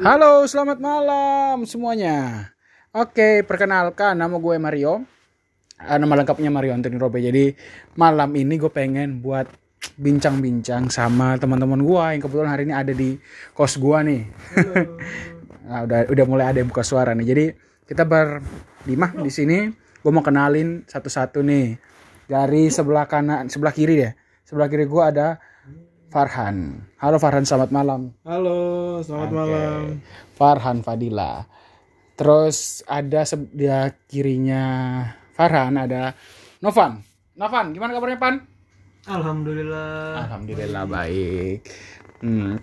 Halo, selamat malam semuanya. Oke, perkenalkan nama gue Mario. Ah, nama lengkapnya Mario Anthony Robe. Jadi malam ini gue pengen buat bincang-bincang sama teman-teman gue yang kebetulan hari ini ada di kos gue nih. nah, udah udah mulai ada yang buka suara nih. Jadi kita berlima di sini. Gue mau kenalin satu-satu nih. Dari sebelah kanan, sebelah kiri deh. Sebelah kiri gue ada Farhan. Halo Farhan, selamat malam. Halo, selamat Oke. malam. Farhan Fadila. Terus ada sebelah kirinya Farhan ada Novan. Novan, gimana kabarnya Pan? Alhamdulillah. Alhamdulillah baik. Hmm.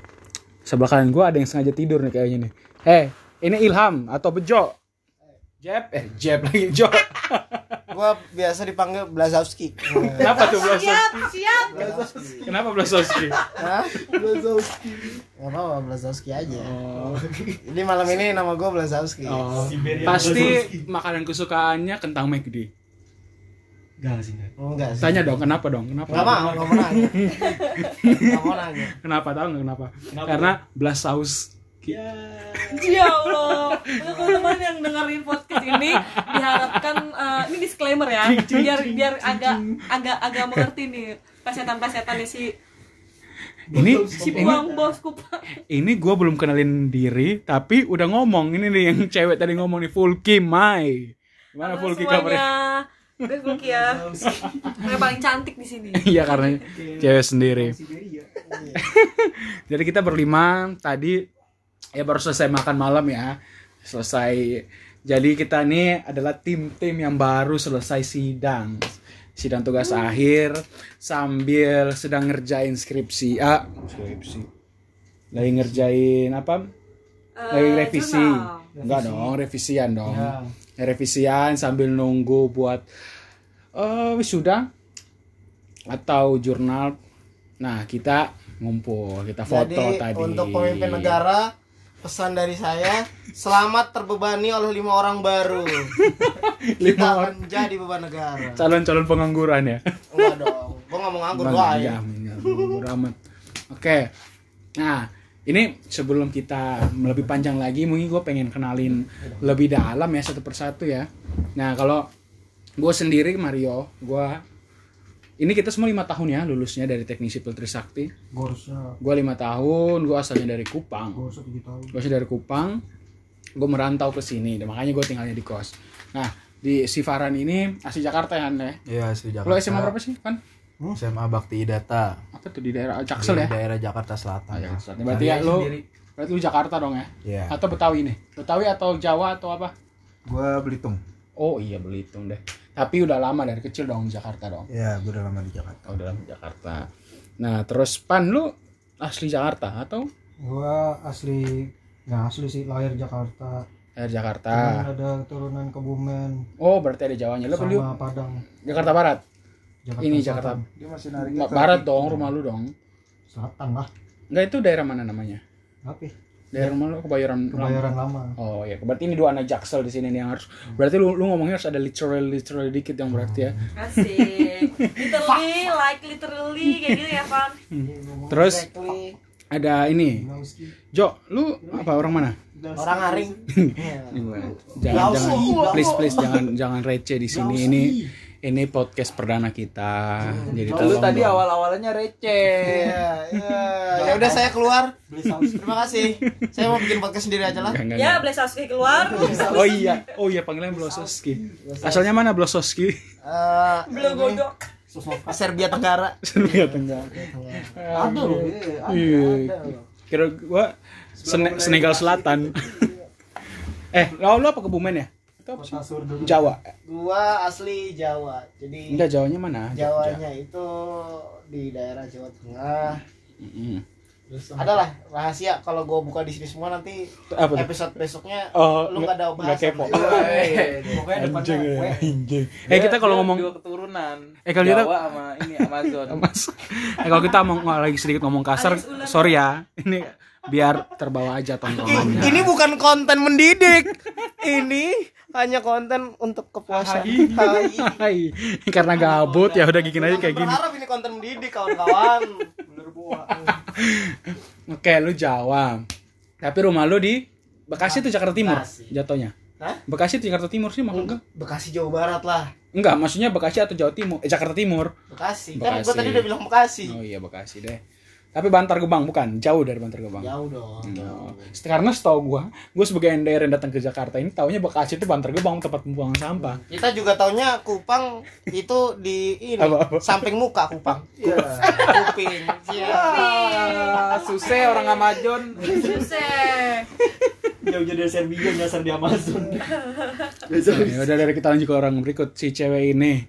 Sebelah kanan gua ada yang sengaja tidur nih kayaknya nih. Eh, ini Ilham atau Bejo? Jeb, eh Jeb lagi Jo. Gua biasa dipanggil Blazowski. Kenapa tuh Blazowski? siap Kenapa Blazowski? Hah? Blazowski. Gak apa-apa, Blazowski aja. Jadi malam ini nama gua Blazowski. Oh, pasti makanan kesukaannya kentang McD. Gak sih, enggak. Enggak sih. Tanya dong, kenapa dong? Kenapa? Gak mau, gak mau nanya. Gak mau nanya. Kenapa tahu nggak kenapa? Karena belas saus. Ya. Allah. Untuk teman-teman yang dengerin podcast ini diharapkan eh, ini disclaimer ya biar biar agak agak agak mengerti nih pesetan-pesetannya si Ini si ini buang bosku Pak. ini gue belum kenalin diri tapi udah ngomong. Ini nih yang cewek tadi ngomong nih Fulki Mai. Gimana Fulki kabarnya? Semuanya gue Fulki ya. Yang paling cantik di sini. Iya karena cewek sendiri. Jadi kita berlima tadi ya baru selesai makan malam ya. Selesai. Jadi kita nih adalah tim-tim yang baru selesai sidang. Sidang tugas akhir sambil sedang ngerjain skripsi. Ah. Skripsi. Lagi ngerjain apa? Lagi Eh, revisi. jurnal. enggak dong revisian dong. Revisian sambil nunggu buat eh wisuda atau jurnal. Nah kita ngumpul kita foto Jadi tadi. untuk pemimpin negara pesan dari saya selamat terbebani oleh lima orang baru. lima Kita orang akan menjadi beban negara. calon-calon pengangguran ya Enggak dong. Gua nggak mau nganggur gua ya, aja. amat. Oke, nah ini sebelum kita lebih panjang lagi, mungkin gue pengen kenalin lebih dalam ya satu persatu ya. Nah kalau gue sendiri Mario, gue ini kita semua lima tahun ya lulusnya dari teknik sipil Trisakti. Gua harusnya Gue lima tahun, gue asalnya dari Kupang. gua harusnya tujuh tahun. Gue asalnya dari Kupang, gue merantau ke sini, dan makanya gue tinggalnya di kos. Nah di Sifaran ini asli Jakarta ya Ande. Iya, asli Lo Jakarta. SMA berapa sih kan? SMA Bakti Data. Apa tuh di daerah Jaksel di ya? daerah Jakarta Ah, Selatan. Jakarta Selatan. Berarti ya lu berarti lu Jakarta dong ya? Iya. Atau Betawi nih? Betawi atau Jawa atau apa? Gua Belitung. Oh iya Belitung deh. Tapi udah lama dari kecil dong di Jakarta dong. Iya, gua udah lama di Jakarta. Oh, udah lama di Jakarta. Nah, terus Pan lu asli Jakarta atau Gua asli nggak asli sih lahir Jakarta. Cuman Jakarta? ada keturunan Kebumen Oh, berarti ada Jawanya. Lu sama Padang. Jakarta Barat. Jakarta Ini Selatan. Jakarta Dia masih narik Ba- Barat dong, rumah lu dong. Selatan lah. Enggak itu daerah mana namanya? Apa? Daerah rumah lu Kebayoran. Lama. Kebayoran lama. Oh ya, berarti ini dua anak Jaksel di sini nih yang harus. Berarti lu lu ngomongnya harus ada literal literal dikit yang berarti ya. asik literally like literally kayak gitu ya Pan Terus Exactly. ada ini. Jo, lu apa orang mana? Orang aring. Jangan jangan please please jangan jangan receh di sini. Ini ini podcast perdana kita. Jadi Lu tolong tadi dong. awal-awalnya receh. Iya, iya. Ya udah saya keluar. Terima kasih. Saya mau bikin podcast sendiri aja lah. Enggak, enggak, ya enggak. Blesowski keluar Oh iya, oh iya panggilan Blososki. Asalnya mana Blososki? Eh, belum godok Serbia Tenggara. Serbia Tenggara. Ada loh. Iya. Kira gua Sene- Senegal Selatan. eh, lo, lo apa Kebumen ya? Apa sih? Jawa. Gua asli Jawa. Jadi Enggak Jawanya mana? Jawanya itu di daerah Jawa Tengah. Mm-mm. Adalah rahasia kalau gua buka di sini semua nanti Apa tuh? episode besoknya Oh, lu nggak ada bahasan. kepo. Pokoknya Anjing, depannya ya, W. anjing. Eh kita kalau ngomong dua keturunan. Eh, kalau kita- Jawa sama ini Amazon. Eh, kalau kita mau lagi sedikit ngomong kasar, sorry ya. Ini biar terbawa aja tontonannya. Ini bukan konten mendidik. Ini hanya konten untuk kepuasan. Hai. Hai. Karena gabut ya udah bikin aja kayak gini. Berharap ini konten mendidik kawan-kawan. Bener buah. Oke, lu Jawa. Tapi rumah lu di Bekasi tuh Jakarta Timur Bekasi. jatuhnya. Hah? Bekasi tuh Jakarta Timur sih maksud gua. Bekasi Jawa Barat lah Enggak, maksudnya Bekasi atau Jawa Timur? Eh, Jakarta Timur. Bekasi kan Bekasi. gua tadi udah bilang Bekasi Oh iya Bekasi deh. Tapi Bantar Gebang bukan, jauh dari Bantar Gebang. jauh dong Oh. Karena setahu gua, gua sebagai NDR yang datang ke Jakarta ini taunya Bekasi itu Bantar Gebang tempat pembuangan sampah. kita juga taunya Kupang itu di ini Apa-apa? samping muka Kupang kuping Iya. Ah, susah orang Amazon. Susah. Jauh-jauh dari Serbia nyasar di Amazon. Ya udah dari kita lanjut ke orang berikut si cewek ini.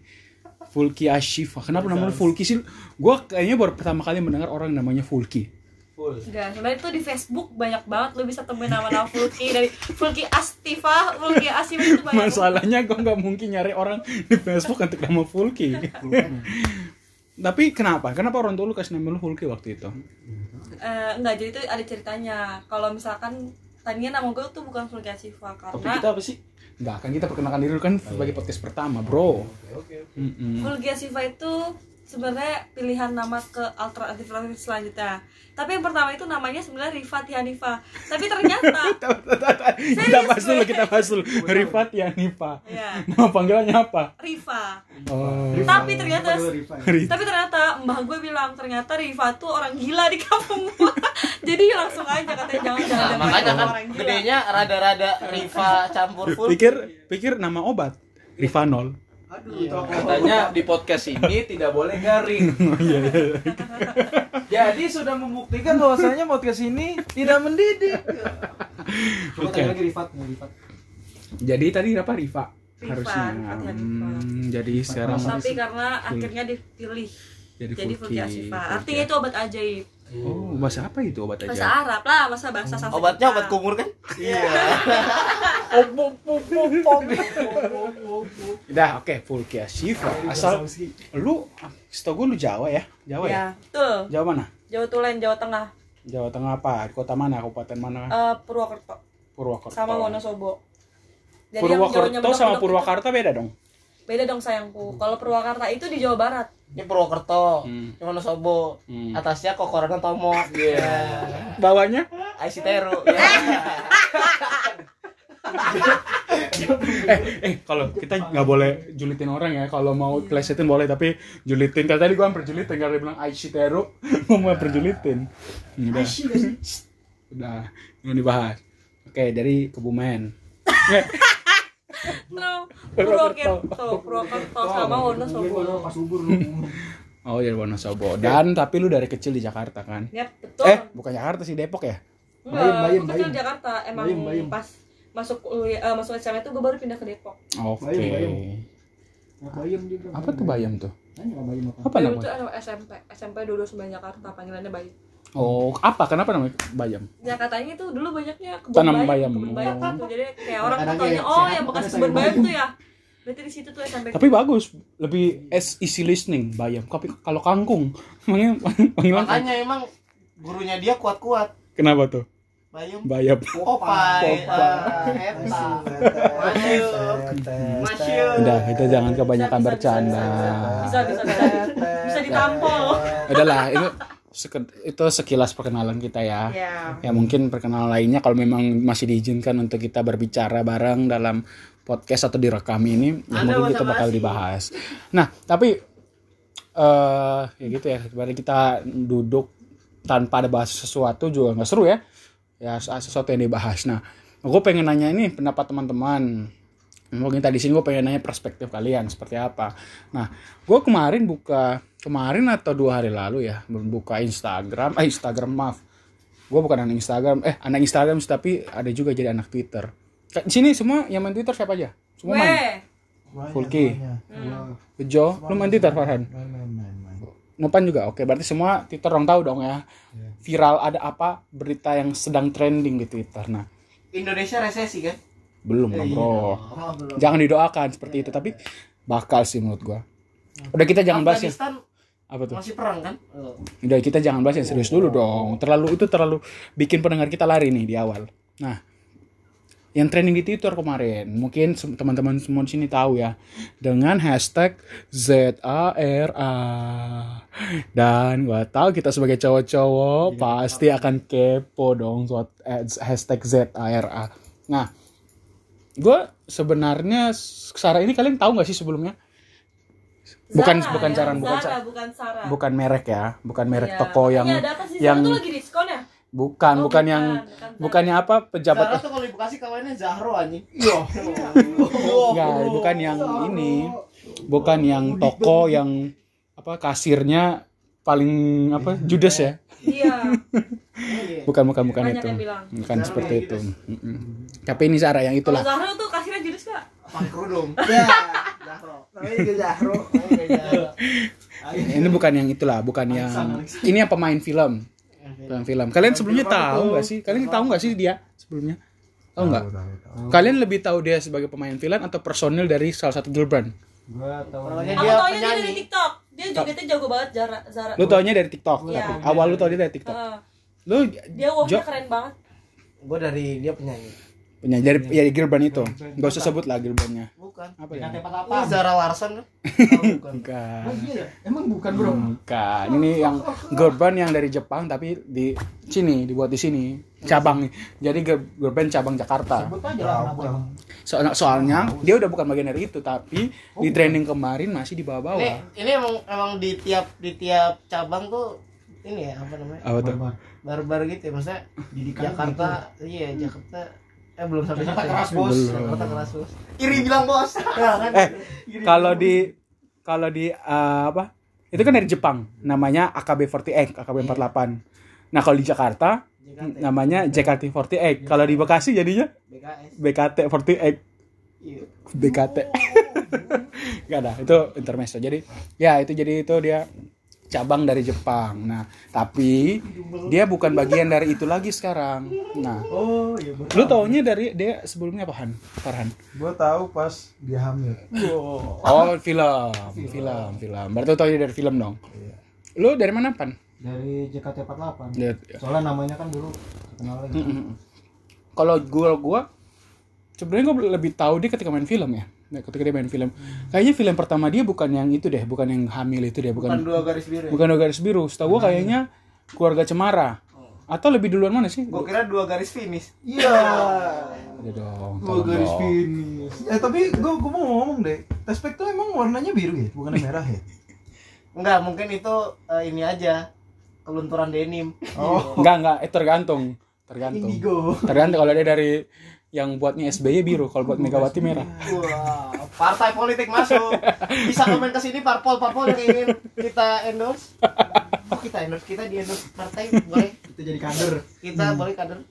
Fulki Ashifa. Kenapa namanya Fulki sih? Gua kayaknya baru pertama kali mendengar orang namanya Fulki. Enggak, sebenarnya itu di Facebook banyak banget lu bisa temuin nama-nama Fulki dari Fulki Astiva, Fulki Asima itu banyak. Masalahnya gua nggak mungkin nyari orang di Facebook untuk nama Fulki. Tapi kenapa? Kenapa orang tua lu kasih nama lu Fulki waktu itu? Eh, enggak, jadi itu ada ceritanya. Kalau misalkan tadinya nama gue tuh bukan Fulki Astiva Topik karena kita apa sih? Enggak, kan kita perkenalkan diri dulu kan sebagai podcast pertama, Bro. Fulgi Asifa itu sebenarnya pilihan nama ke alternatif alternatif selanjutnya. Tapi yang pertama itu namanya sebenarnya Rifat Hanifa. Tapi ternyata kita bahas dulu, kita bahas dulu. Rifat ya Nipa. ya Nama panggilannya apa? Rifa. Oh. Tapi ternyata Rifat. tapi ternyata mbah gue bilang ternyata Rifa tuh orang gila di kampung. Jadi langsung aja katanya jangan jangan Nah, makanya kan orang gila. gedenya rada-rada Riva campur full Pikir pikir nama obat. Rivanol. Aduh, Iya. toko. Katanya di podcast ini tidak boleh garing. Jadi sudah membuktikan bahwasanya podcast ini tidak mendidik. Coba Oke. tanya lagi Rifat, mau Rifat. Jadi tadi apa? Rifa, Harusnya. Ya. Hmm, jadi sekarang Tapi karena akhirnya dipilih jadi, jadi. Artinya itu obat ajaib. Oh, bahasa apa itu obat Bahasa aja? Arab lah, masa bahasa Sanskerta. obatnya obat kumur kan iya Udah, oke, Fulki Ashifa. Asal lu setahu gue lu Jawa ya? Jawa ya? Ya, tuh. Jawa mana? Jawa Tulen, Jawa Tengah, Jawa Tengah apa? Kota mana? Kabupaten mana? eh, Purwokerto, Purwokerto. sama Wonosobo. Jadi Purwokerto sama Purwakarta beda dong. Beda dong sayangku. Kalau Purwakarta itu di Jawa Barat. ini Purwokerto Hmm. ini Wonosobo Hmm. atasnya Kokorana Tomo iya Bawahnya? IC Teru ya. eh, eh kalau kita nggak boleh julitin orang ya. Kalau mau plesetin boleh, tapi julitin. Kalau tadi gua hampir julitin karena dia bilang Aishi Teru, gua mau hampir julitin. Udah, udah, yang dibahas. Oke, dari Kebumen. Eh, Terus Purwokerto. Purwokerto, sama Wonosobo. Pas subur lu. Oh, dari Wonosobo. Dan tapi lu dari kecil di Jakarta kan? Yap, betul. Eh, bukan Jakarta sih, Depok ya? Enggak, Bayem, bayem, aku kecil bayem. Jakarta. Emang Bayem, bayem. pas masuk eh, masuk SMA itu gue baru pindah ke Depok. Oke. Bayem, bayem. Nah, bayam juga. Apa tuh bayam tuh? Bayam apa? Apa Bayem itu namanya? anak SMP, SMP dulu sebanyak Jakarta panggilannya Bayem. Oh, apa? Kenapa namanya bayam? Ya katanya itu dulu banyaknya kebun Tanam bayam, bayam. kebun bayam Oh. gitu. Jadi kayak orang tuh taunya oh yang bekas kebun bayam bayam. tuh ya. Berarti di situ tuh SMP. Tapi bagus, lebih as easy listening bayam. Tapi kalau kangkung, emangnya makanya emang gurunya dia kuat-kuat kenapa tuh? Bayam. Ah, eta. Masyuk Masyuk Udah, kita jangan kebanyakan Bisa, bisa, bercanda. Bisa bisa bisa. Bisa ditampol. Udahlah, itu seke- itu sekilas perkenalan kita ya. Ya. Ya mungkin perkenalan lainnya kalau memang masih diizinkan untuk kita berbicara bareng dalam podcast atau direkam ini, ya Ada mungkin kita bakal dibahas. Nah, tapi eh ya gitu ya, sebenarnya kita duduk tanpa ada bahas sesuatu juga nggak seru ya. Ya sesuatu yang dibahas. Nah, gue pengen nanya ini pendapat teman-teman. Mungkin tadi sini gue pengen nanya perspektif kalian seperti apa. Nah, gue kemarin buka kemarin atau dua hari lalu ya buka Instagram, eh Instagram maaf, gue bukan anak Instagram, eh anak Instagram sih, tapi ada juga jadi anak Twitter. Di sini semua yang main Twitter siapa aja? Semua main. Fulki. Bejo, lu main Twitter Farhan? main main main main. Nopan juga. Oke, berarti semua Twitter orang tahu dong ya. Viral ada apa berita yang sedang trending di Twitter. Nah, Indonesia resesi kan belum lah, Bro. Oh, belum. Jangan didoakan seperti itu, tapi bakal sih menurut gua. Udah kita jangan bahas ya. Apa tuh? masih perang kan Udah kita jangan bahas yang serius dulu dong. Terlalu itu terlalu bikin pendengar kita lari nih di awal. Nah, yang trending di Twitter kemarin. Mungkin teman-teman semua di sini tahu ya dengan hashtag ZARA. Dan gua tahu kita sebagai cowok-cowok pasti akan kepo dong soal eh, hashtag ZARA. Nah, gue sebenarnya Sarah ini kalian tahu nggak sih sebelumnya? Bukan Zara, bukan ya. bukan Zara, bukan Sarah. bukan merek ya, bukan merek Iya. toko yang Iya, ada apa sih? yang Zara lagi diskon ya? bukan Oh, bukan yang bukan, bukan Zara. bukannya apa pejabat Zara tuh kalau di Bekasi kawannya Zahro anjing. Enggak, bukan yang ini. Bukan yang toko yang apa kasirnya paling apa judes ya. Iya. Bukan bukan bukan Banyak itu. Bukan seperti itu. Mm-mm. Tapi ini Sarah yang Kalau itulah. Zahra tuh kasirnya judes gak? Pakai kerudung. Ya. Zahro. Namanya Zahro. Ini bukan yang itulah, bukan yang ini yang pemain film. Pemain film. Kalian sebelumnya tahu nggak sih? Kalian tahu nggak sih dia sebelumnya? Tahu nggak? Kalian lebih tahu dia sebagai pemain film atau personil dari salah satu girl band? Gua tahu. Aku dia taunya dia dari. TikTok. Dia jogetnya jago banget Zara. Zara. Lu taunya dari TikTok. Iya. tapi Awal lu tau dia dari TikTok. Heeh. Lu dia walknya Jo- keren banget. Gue dari dia penyanyi. Punya dari ya girl band itu. Gak usah sebut lah girl bandnya. Bukan. Apa ya? Ini Zara Larson kan? Oh, bukan. Bukan. Iya ya? Emang bukan bro? Bukan. Ini yang girl band yang dari Jepang tapi di sini dibuat di sini cabang. Jadi band cabang Jakarta. Sebut aja lah. So- soalnya dia udah bukan bagian dari itu tapi di training kemarin masih di Ini bawah-bawah. ini emang emang di tiap di tiap cabang tuh ini ya apa namanya? Apa tuh? Barbar. Baru-baru gitu ya maksudnya Didikan Jakarta iya Jakarta eh belum sampai Jakarta keras, bos. Belum. Jakarta keras bos. Iri bilang bos. Ya kan? Eh, kalau di kalau di eh, apa? Itu kan dari Jepang, namanya AKB48, AKB48. Nah, kalau di Jakarta JKT. namanya JKT48. Kalau di Bekasi jadinya BKS. BKT48. Iya. BKT. Gak ada, itu intermezzo. Jadi ya itu jadi itu dia cabang dari Jepang. Nah, tapi dia bukan bagian dari itu lagi sekarang. Nah, Oh iya gua lu taunya dari dia sebelumnya apaan? Farhan? Gua tahu pas dia hamil. Oh, film, film, film. Berarti lu tau dia dari film dong. Iya. Lu dari mana, Pan? Dari JKT48. Lihat. Soalnya namanya kan dulu terkenal lagi. Kalau gua gua sebenarnya gua lebih tahu dia ketika main film ya. Nah, ketika dia main film. Kayaknya film pertama dia bukan yang itu deh, bukan yang hamil itu deh, Bukan bukan dua garis biru. Ya? bukan dua garis biru. Setahu gua kayaknya keluarga Cemara. Atau lebih duluan mana sih? Gue kira dua garis finish. Iya. Dong. Gua tolong garis dong. finish. Eh tapi gua gua mau ngomong deh. Tespek tuh emang warnanya biru ya, bukan merah ya? Enggak, mungkin itu eh, ini aja kelunturan denim. Oh, Enggak, enggak, itu tergantung. Tergantung. indigo. Tergantung kalau dia dari yang buatnya SBY biru, kalau buat Megawati merah. Wah, partai politik masuk. Bisa komen ke sini parpol parpol yang ingin kita endorse. Oh, kita endorse, kita di endorse partai boleh. Kita jadi kader. Kita boleh kader.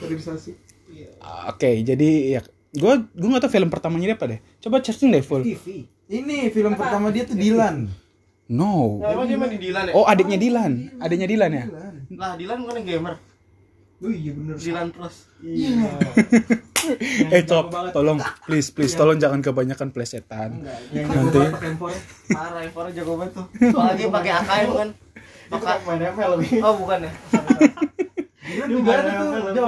Kaderisasi. Oke, jadi ya gue gue nggak tahu film pertamanya dia apa deh. Coba searching deh full. TV. Ini film pertama dia tuh Dilan. No. Nah, emang dia main di Dilan ya? Oh adiknya Dilan, adiknya Dilan ya. Lah, Dilan bukan yang gamer. Oh iya bener. Dilan terus. Iya. Eh cok, tolong please please tolong jangan kebanyakan plesetan. Yang Nanti. jago banget handphone. Parah, Evora jago banget tuh. Apalagi pakai AKM kan. Maka main ML lebih. Oh, bukan ya? Dilan juga ada tuh. Jo.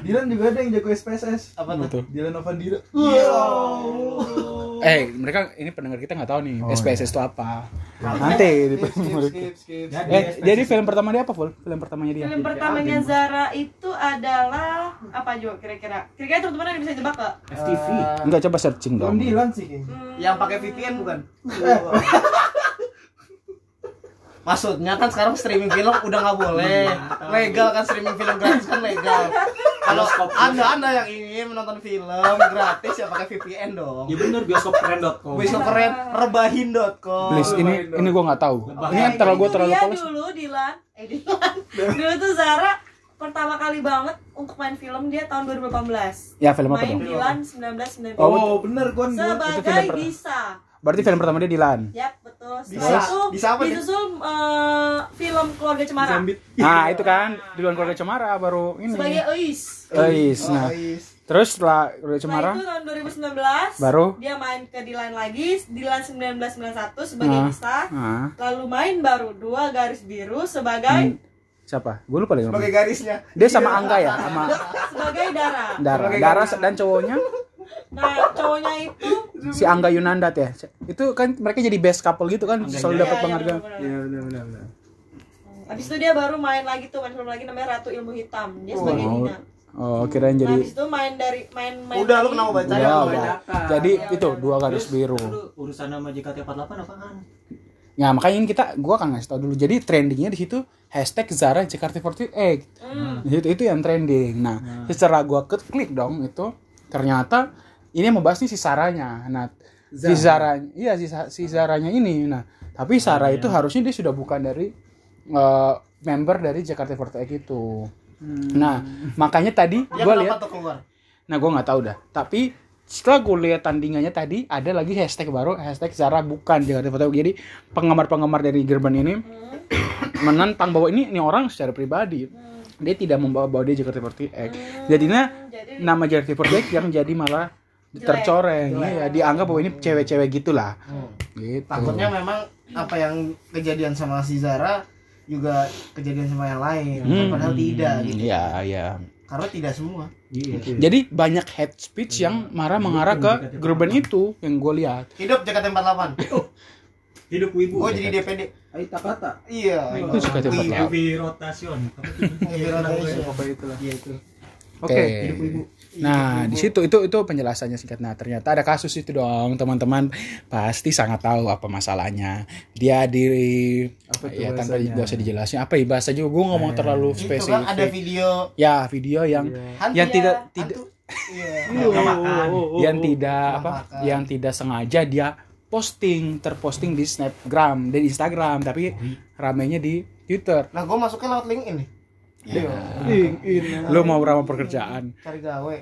Dilan juga ada yang jago SPSS. Apa tuh? Dilan Novandira. Iya. Eh mereka ini pendengar kita nggak tahu nih Oh, SPSS itu apa. Nanti di Skip, skip, skip, skip. Jadi, Eh jadi film pertama dia apa full? Film pertamanya dia. Film pertamanya Zara itu adalah apa Jo kira-kira? Kira-kira teman-teman ada yang bisa jebak gak? FTV. Eh, Enggak coba searching dong. Dilan sih kayaknya. yang pakai VPN bukan? Maksudnya kan sekarang streaming film udah nggak boleh. Legal kan streaming film gratis kan legal. Kalau anda anda yang ingin menonton film gratis ya pakai VPN dong. Ya bener bioskopkeren.com. Bisa keren rebahin.com. Please ini ini gue nggak tahu. Ini terlalu gue terlalu polos. dulu Dilan, eh Dilan. dulu tuh Zara pertama kali banget untuk main film dia tahun 2018. Ya film apa Main dong? Dilan 1990. Oh, bener film Sebagai. Disa. Berarti film pertama dia Dilan. Yap, betul. Setelah itu Disa apa disusul eh, film Keluarga Cemara. Nah itu kan di luar keluarga Cemara baru ini. Sebagai Eis. Eis. Oh, Nah is. terus setelah keluarga Cemara. Setelah itu tahun 2019 Baru? dia main ke Dilan lagi, Dilan 1991 sebagai Nah. Disa. Nah. Lalu main baru dua garis biru sebagai siapa gue lupa lagi sebagai garisnya dia sama Angga ya sama sebagai darah Dara Sebagai Dara dan cowoknya nah cowoknya itu si Angga Yunandat ya itu kan mereka jadi best couple gitu kan selalu Iya, dapat penghargaan benar-benar. Iya benar benar benar. Habis itu dia baru main lagi tuh, main film lagi namanya Ratu Ilmu Hitam. Dia sebagai Oh, Nina. oh kirain Nah, jadi habis itu main dari main main udah lu kenapa baca ya udah. jadi Iya, itu udah. dua garis biru urusan sama JKT48 apaan? Ya makanya ini kita gua akan ngasih tau dulu. Jadi trendingnya di situ hashtag Zara JKT48. Hmm. Di situ itu yang trending. Nah, secara gua ke klik dong itu ternyata ini yang membahas nih si Saranya. Nah, si Zara, iya si, si Zaranya ini. Nah, tapi Sarah itu harusnya dia sudah bukan dari eh, member dari JKT48 itu. Nah, makanya tadi ya kenapa lihat Nah, gue nggak tahu dah. Tapi setelah gue lihat tandingannya tadi ada lagi hashtag baru hashtag Zara bukan Jakarta Foto. Jadi penggemar-penggemar dari Gerben ini menentang bahwa ini ini orang secara pribadi dia tidak membawa bawa dia Jakarta 48. Jadinya Jadi nama Jakarta 48 yang jadi malah tercoreng ya dianggap bahwa ini cewek-cewek gitulah. Gitu. takutnya memang apa yang kejadian sama si Zara juga kejadian sama yang lain Hmm. padahal tidak gitu Iya, iya. karena tidak semua Iya. Jadi banyak hate speech yang marah mengarah ke Gerben itu yang gue lihat. hidup JKT48 Hidup wibu. oh jadi DPD Ayo kata. iya Itu JKT48. Wibu rotation. Wibu rotation. Apa itulah. Iya itu. Oke. hidup wibu. Nah, di situ itu itu penjelasannya singkat. Nah, ternyata ada kasus itu dong, teman-teman pasti sangat tahu apa masalahnya. Dia di Apa tuh ya tanpa gak usah dijelasin apa ya bahasa juga gue nggak mau terlalu Itu kan spesifik. ada video Ya, video yang hantu yang ya, tidak hantu. tidak Iya. Makan. yang tidak apa yang tidak sengaja dia posting terposting di Snapgram dan Instagram tapi ramenya di Twitter. Nah, gue masuknya lewat LinkedIn nih. LinkedIn. Lu mau berapa pekerjaan? Cari gawe.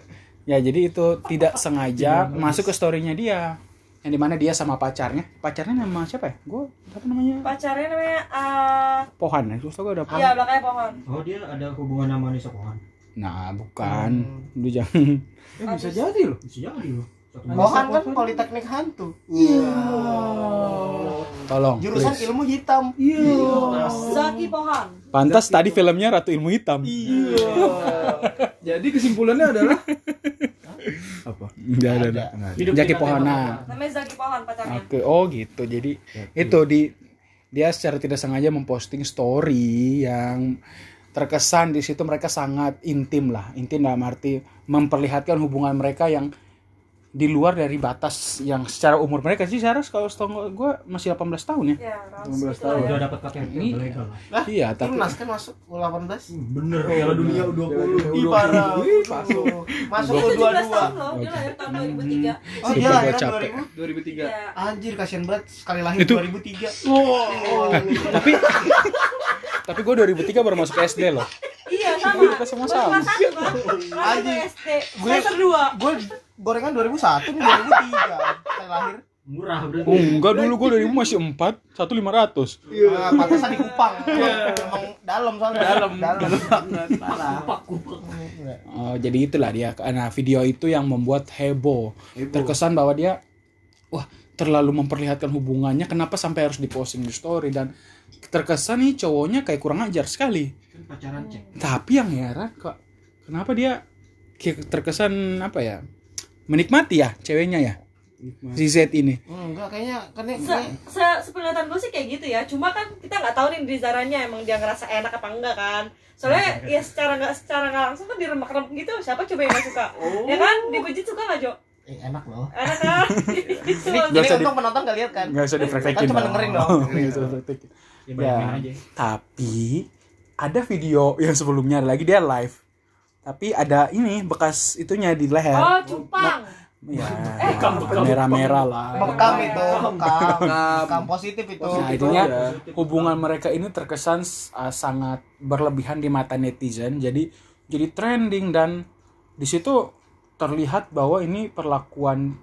Ya jadi itu tidak sengaja masuk ke storynya dia yang di mana dia sama pacarnya pacarnya nama siapa ya gue apa namanya pacarnya namanya ah Pohan ya terus gue ada Pohan iya belakangnya pohon. Oh dia ada hubungan sama Nisa Pohan. nah bukan lu jangan Eh bisa jadi loh. Bisa jadi loh. Satu Kohan kan politeknik hantu. Iya. Tolong Jurusan please. ilmu hitam. Iya. Zaki Pohon. pantas tadi filmnya Ratu Ilmu Hitam. Jadi kesimpulannya adalah? Apa? Nggak ada ada. Jaki kita Pohana Namanya Zaki Pohon pacarnya. oke oh gitu. Jadi itu di dia secara tidak sengaja memposting story yang terkesan di situ mereka sangat intim lah. Intim dalam arti memperlihatkan hubungan mereka yang di luar dari batas yang secara umur mereka sih seharusnya kalau setahu gue masih 18 tahun ya Iya, 15 tahun. Udah dapat KTP Ini- udah legal lah. Lah, Iya, tapi- Timnas kan masuk U18. Bener Piala Dunia U20. Ih parah. masuk. Masuk Dia 17 tahun U22. loh, dia lahir tahun 2003. Oh, Sumpah dia capek. 2000. 2003. Iya. Anjir kasihan banget sekali lahir Itu- 2003. tapi tapi gue 2003 baru masuk SD loh Iya, sama. Kita sama. satu SD. Semester 2. Gue gorengan 2001 nih 2003 sekali lahir. Murah berarti. oh enggak dulu gue 2000 masih 4 satu 500 Nah, pantesan di Kupang. Emang dalam soalnya. Dalam. Dalam. Oh, jadi itulah dia nah video itu yang membuat heboh terkesan bahwa dia wah terlalu memperlihatkan hubungannya kenapa sampai harus diposting di story dan terkesan nih cowoknya kayak kurang ajar sekali Kan pacaran cek. tapi yang heran kok kenapa dia terkesan apa ya menikmati ya ceweknya ya si Z ini Enggak kayaknya kan ini Se, se sepenglihatan gue sih kayak gitu ya cuma kan kita nggak tahu nih di Zaranya emang dia ngerasa enak apa enggak kan soalnya ya secara nggak secara nggak langsung kan diremek-remek gitu siapa coba yang suka ya kan dipijit suka nggak Jo eh, enak loh. enak kan gitu Ini, ini di- untung penonton gak lihat kan? nggak usah dipraktekin Kan cuma dengerin dong. Nggak usah dipraktekin. Ya Ya. aja. Tapi ada video yang sebelumnya ada lagi dia live. Tapi ada ini bekas itunya di leher. oh cupang Ya, merah-merah lah. Bekam itu, bekam. Bekam positif itu. Nah, intinya hubungan mereka ini terkesan uh, sangat berlebihan di mata netizen. Jadi jadi trending dan di situ terlihat bahwa ini perlakuan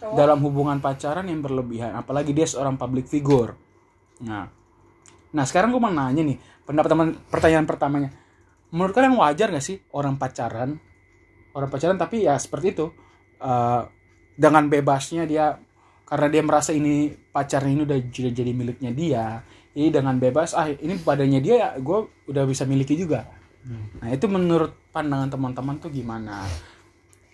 Cowok. dalam hubungan pacaran yang berlebihan. Apalagi dia seorang public figure. Nah, nah sekarang gue mau nanya nih pendapat teman pertanyaan pertamanya. Menurut kalian wajar gak sih orang pacaran, orang pacaran tapi ya seperti itu uh, dengan bebasnya dia karena dia merasa ini pacarnya ini udah jadi, jadi miliknya dia, Ih dengan bebas ah ini badannya dia ya gue udah bisa miliki juga. Nah itu menurut pandangan teman-teman tuh gimana?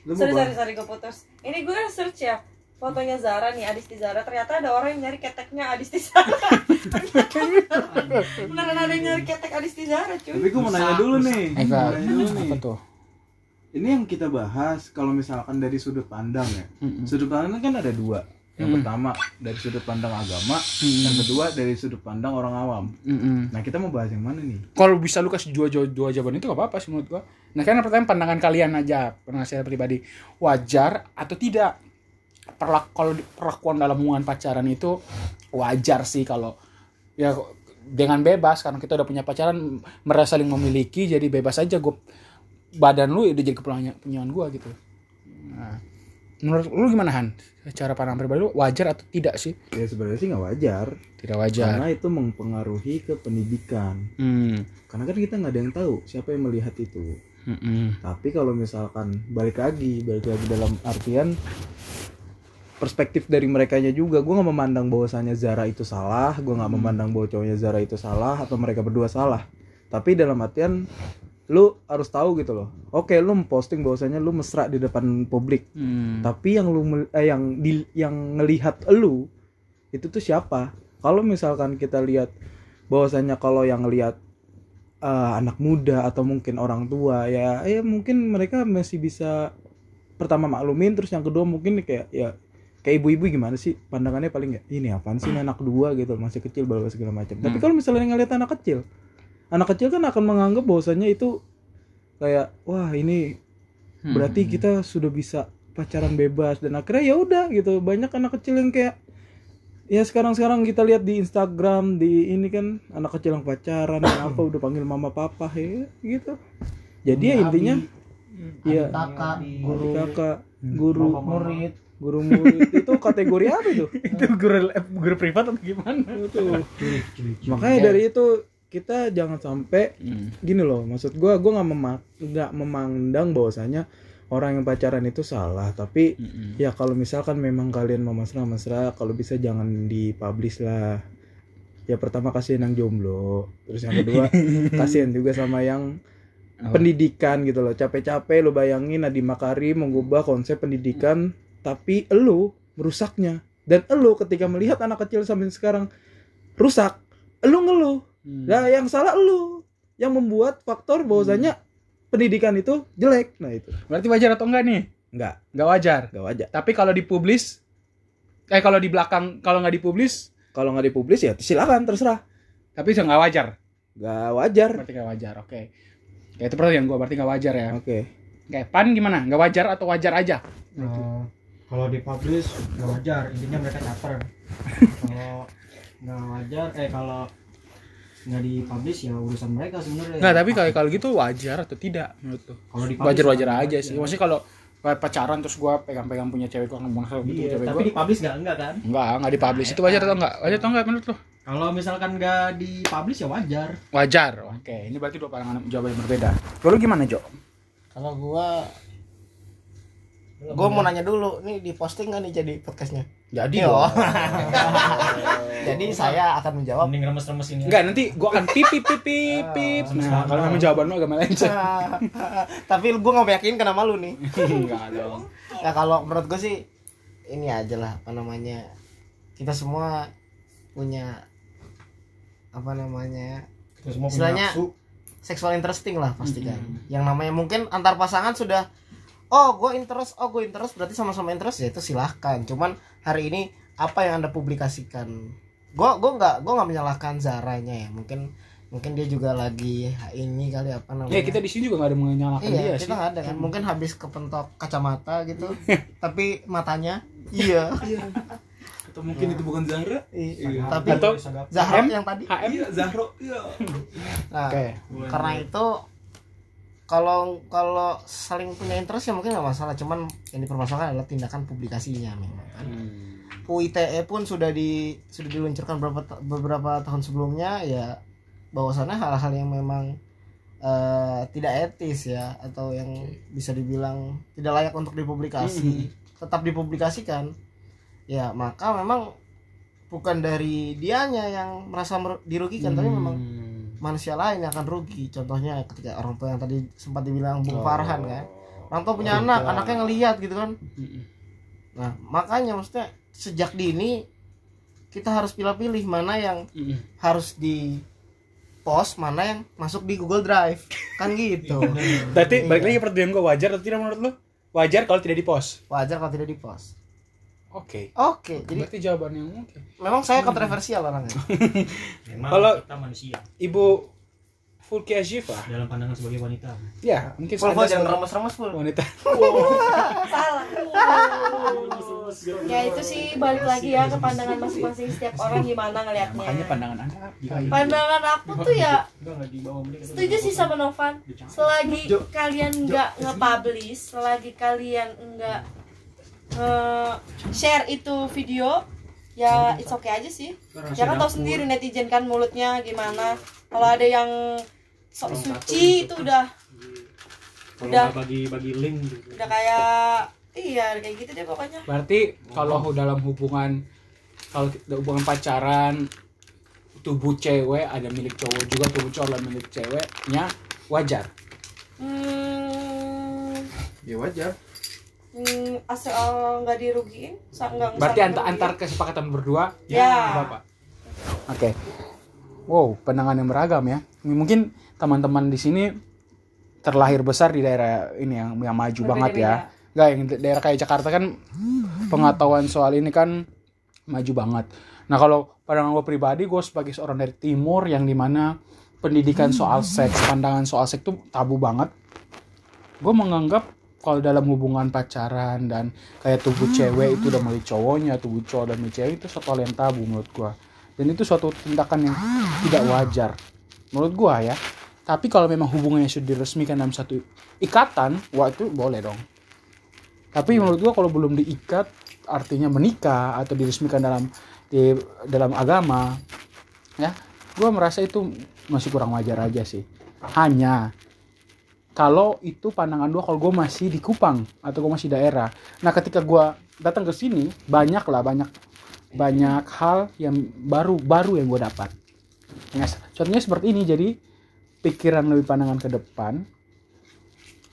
Lu sorry sorry sorry gue putus ini gue search ya fotonya Zara nih Adisti Zara ternyata ada orang yang nyari keteknya Adisti Zara beneran ada yang nyari ketek Adisti Zara cuy Tapi gue mau nanya dulu nih. Eka, apa tuh? Ini yang kita bahas kalau misalkan dari sudut pandang ya. Sudut pandang kan ada dua. Yang Mm. pertama dari sudut pandang agama, Mm. yang kedua dari sudut pandang orang awam. Mm-mm. Nah kita mau bahas yang mana nih? Kalau bisa lu kasih dua, dua, dua jawaban itu gak apa-apa sih menurut gua. Nah kan yang pertama pandangan kalian aja, pandangan saya pribadi. Wajar atau tidak? Perlak kalau perlakuan dalam hubungan pacaran itu wajar sih kalau ya dengan bebas karena kita udah punya pacaran merasa saling memiliki jadi bebas aja gue badan lu udah jadi kepunyaan gua gitu. Nah, menurut lu gimana Han? Cara pandang pribadi lu wajar atau tidak sih? Ya sebenarnya sih nggak wajar. Tidak wajar. Karena itu mempengaruhi ke pendidikan. Hmm. Karena kan kita nggak ada yang tahu siapa yang melihat itu. Mm-mm. Tapi kalau misalkan balik lagi, balik lagi dalam artian perspektif dari mereka juga, gue nggak memandang bahwasannya Zara itu salah, gue nggak memandang bahwa cowoknya Zara itu salah atau mereka berdua salah. Tapi dalam artian lu harus tahu gitu loh. Oke, lu posting bahwasanya lu mesra di depan publik, Hmm. tapi yang lu eh, yang di yang ngelihat lu itu tuh siapa? Kalau misalkan kita lihat bahwasanya kalau yang ngelihat eh, anak muda atau mungkin orang tua ya ya mungkin mereka masih bisa pertama maklumin terus yang kedua mungkin kayak ya kayak ibu-ibu gimana sih pandangannya paling ya ini apaan sih ini anak dua gitu masih kecil baru segala macam. Tapi Hmm. kalau misalnya ngeliat anak kecil anak kecil kan akan menganggap bahwasanya itu kayak wah ini berarti Hmm. kita sudah bisa pacaran bebas. Dan akhirnya ya udah gitu. Banyak anak kecil yang kayak ya sekarang sekarang kita lihat di Instagram di ini kan anak kecil yang pacaran dan apa udah panggil mama papa ya gitu. Jadi ya intinya ya kakak guru kakak guru murid guru murid itu kategori apa itu? Itu guru guru privat atau gimana? itu. Makanya dari itu kita jangan sampai gini loh maksud gua gua nggak mema- nggak memandang bahwasanya orang yang pacaran itu salah tapi ya kalau misalkan memang kalian mau mesra-mesra kalau bisa jangan dipublish lah. Ya pertama kasihin yang jomblo terus yang kedua kasihin juga sama yang pendidikan gitu loh. Capek-capek lo bayangin Nadiem Makarim mengubah konsep pendidikan tapi elu merusaknya dan elu ketika melihat anak kecil sampai sekarang rusak elu ngeluh Nah, yang salah lu yang membuat faktor bahwasanya pendidikan itu jelek. Nah, itu. Berarti wajar atau enggak nih? Enggak, Enggak wajar. enggak wajar. Tapi kalau dipublis eh kalau di belakang kalau nggak dipublis Kalau nggak dipublis ya silakan terserah. tapi itu nggak wajar. Enggak wajar. Berarti nggak wajar. Oke. Ya, itu pertanyaan gua berarti nggak wajar ya. Oke. Oke, pan gimana? Nggak wajar atau wajar aja? Eh, kalau dipublish nggak wajar intinya mereka caper kalau nggak wajar eh kalau nggak dipublish ya urusan mereka sebenarnya Nggak, tapi kalau kalau gitu wajar atau tidak menurut tuh? Wajar-wajar nggak aja sih. Maksudnya kalau pacaran terus gua pegang-pegang punya cewek gua ngomong sama gitu iya, cewek tapi gua. dipublish nggak enggak kan Enggak, enggak dipublish. Itu wajar atau enggak? Wajar atau enggak menurut lu? kalau misalkan nggak dipublish ya wajar Wajar. Oke, ini berarti dua pandangan jawaban yang berbeda. Kalau gimana, Jo? kalau gua gua mau nanya dulu nih di posting nggak nih jadi podcastnya? Jadi Yo. jadi saya akan menjawab. Mending remes-remes ini. Enggak, nanti gua akan pip pip pip pip pip. Nah, kalau memang jawaban lu agak melenceng. tapi gue nggak meyakinkan sama lu nih. Enggak dong. ya kalau menurut gue sih ini aja lah apa namanya kita semua punya apa namanya Kita semua punya Istilahnya- sexual interesting lah pasti kan yang namanya mungkin antar pasangan sudah oh gue interest oh gue interest berarti sama-sama interest ya itu silahkan cuman hari ini apa yang anda publikasikan gue gue nggak gue nggak menyalahkan Zaranya ya mungkin mungkin dia juga lagi ini kali apa namanya Ya, kita di sini juga enggak ada menyalahkan iya dia kita sih. nggak ada kan mungkin habis kepentok kacamata gitu tapi matanya iya Atau mungkin itu bukan Zahra? Iya. tapi Atau Zahra yang tadi HM. Iya, Zahro. Iya. nah Oke. karena itu kalau kalau saling punya interest ya mungkin nggak masalah. Cuman yang dipermasalahkan adalah tindakan publikasinya memang kan. UITE pun sudah di sudah diluncurkan beberapa beberapa tahun sebelumnya ya bahwasannya hal-hal yang memang eh, tidak etis ya atau yang bisa dibilang tidak layak untuk dipublikasi tetap dipublikasikan ya maka memang bukan dari dianya yang merasa mer- dirugikan tapi memang Hmm. Manusia lain yang akan rugi. Contohnya ketika orang tua yang tadi sempat dibilang Bung Oh. Farhan kan. Orang tua punya anak anaknya ngelihat gitu kan. Nah makanya maksudnya sejak dini kita harus pilih-pilih mana yang harus di post mana yang masuk di Google Drive. Kan gitu. Berarti balik lagi pertanyaan gue wajar atau tidak menurut lo? Wajar kalau tidak di post. wajar kalau tidak di post Oke. oke jadi Berarti jawabannya oke. memang saya kontroversial orangnya Memang Kalau- kita manusia Ibu Fulki Azifa. dalam pandangan sebagai wanita. Ya, mungkin full full jangan remes-remes full wanita. salah ya itu sih balik lagi ya ke pandangan masing-masing setiap orang gimana ngelihatnya Makanya pandangan Anda gimana? pandangan aku tuh ya Enggak enggak di bawah mereka. setuju sih sama Novan selagi kalian nggak nge-publish selagi kalian nggak share itu video ya it's okay aja sih. Ya kan tahu sendiri netizen kan mulutnya gimana. Kalau ada yang sok suci itu udah Kalau Udah. nggak bagi bagi link gitu. udah kayak iya kayak gitu deh pokoknya. Berarti kalau dalam hubungan kalau hubungan pacaran tubuh cewek ada milik cowok juga tubuh cowok ada milik ceweknya wajar. hmm, ya wajar hmm, asal nggak dirugiin nggak Berarti antar antar kesepakatan berdua Ya. Bapak. Oke. Wow, pandangan yang beragam ya. Mungkin teman-teman di sini terlahir besar di daerah ini yang yang maju banget ya. Enggak, yang da- daerah kayak Jakarta kan pengetahuan soal ini kan maju banget. Nah, kalau pandangan gue pribadi, gue sebagai seorang dari timur yang di mana pendidikan soal seks, pandangan soal seks itu tabu banget. Gue menganggap kalau dalam hubungan pacaran dan kayak tubuh cewek itu udah milik cowoknya, tubuh cowok dan milik cewek itu suatu hal yang tabu menurut gua. Dan itu suatu tindakan yang tidak wajar menurut gua ya. Tapi kalau memang hubungannya sudah diresmikan dalam satu ikatan, wah itu boleh dong. Tapi menurut gua kalau belum diikat artinya menikah atau diresmikan dalam di dalam agama ya, gua merasa itu masih kurang wajar aja sih. Hanya kalau itu pandangan gua kalau gue masih di Kupang atau gue masih daerah. Nah ketika gua datang ke sini banyak lah banyak banyak hal yang baru baru yang gue dapat. Ya, contohnya seperti ini. Jadi pikiran lebih pandangan ke depan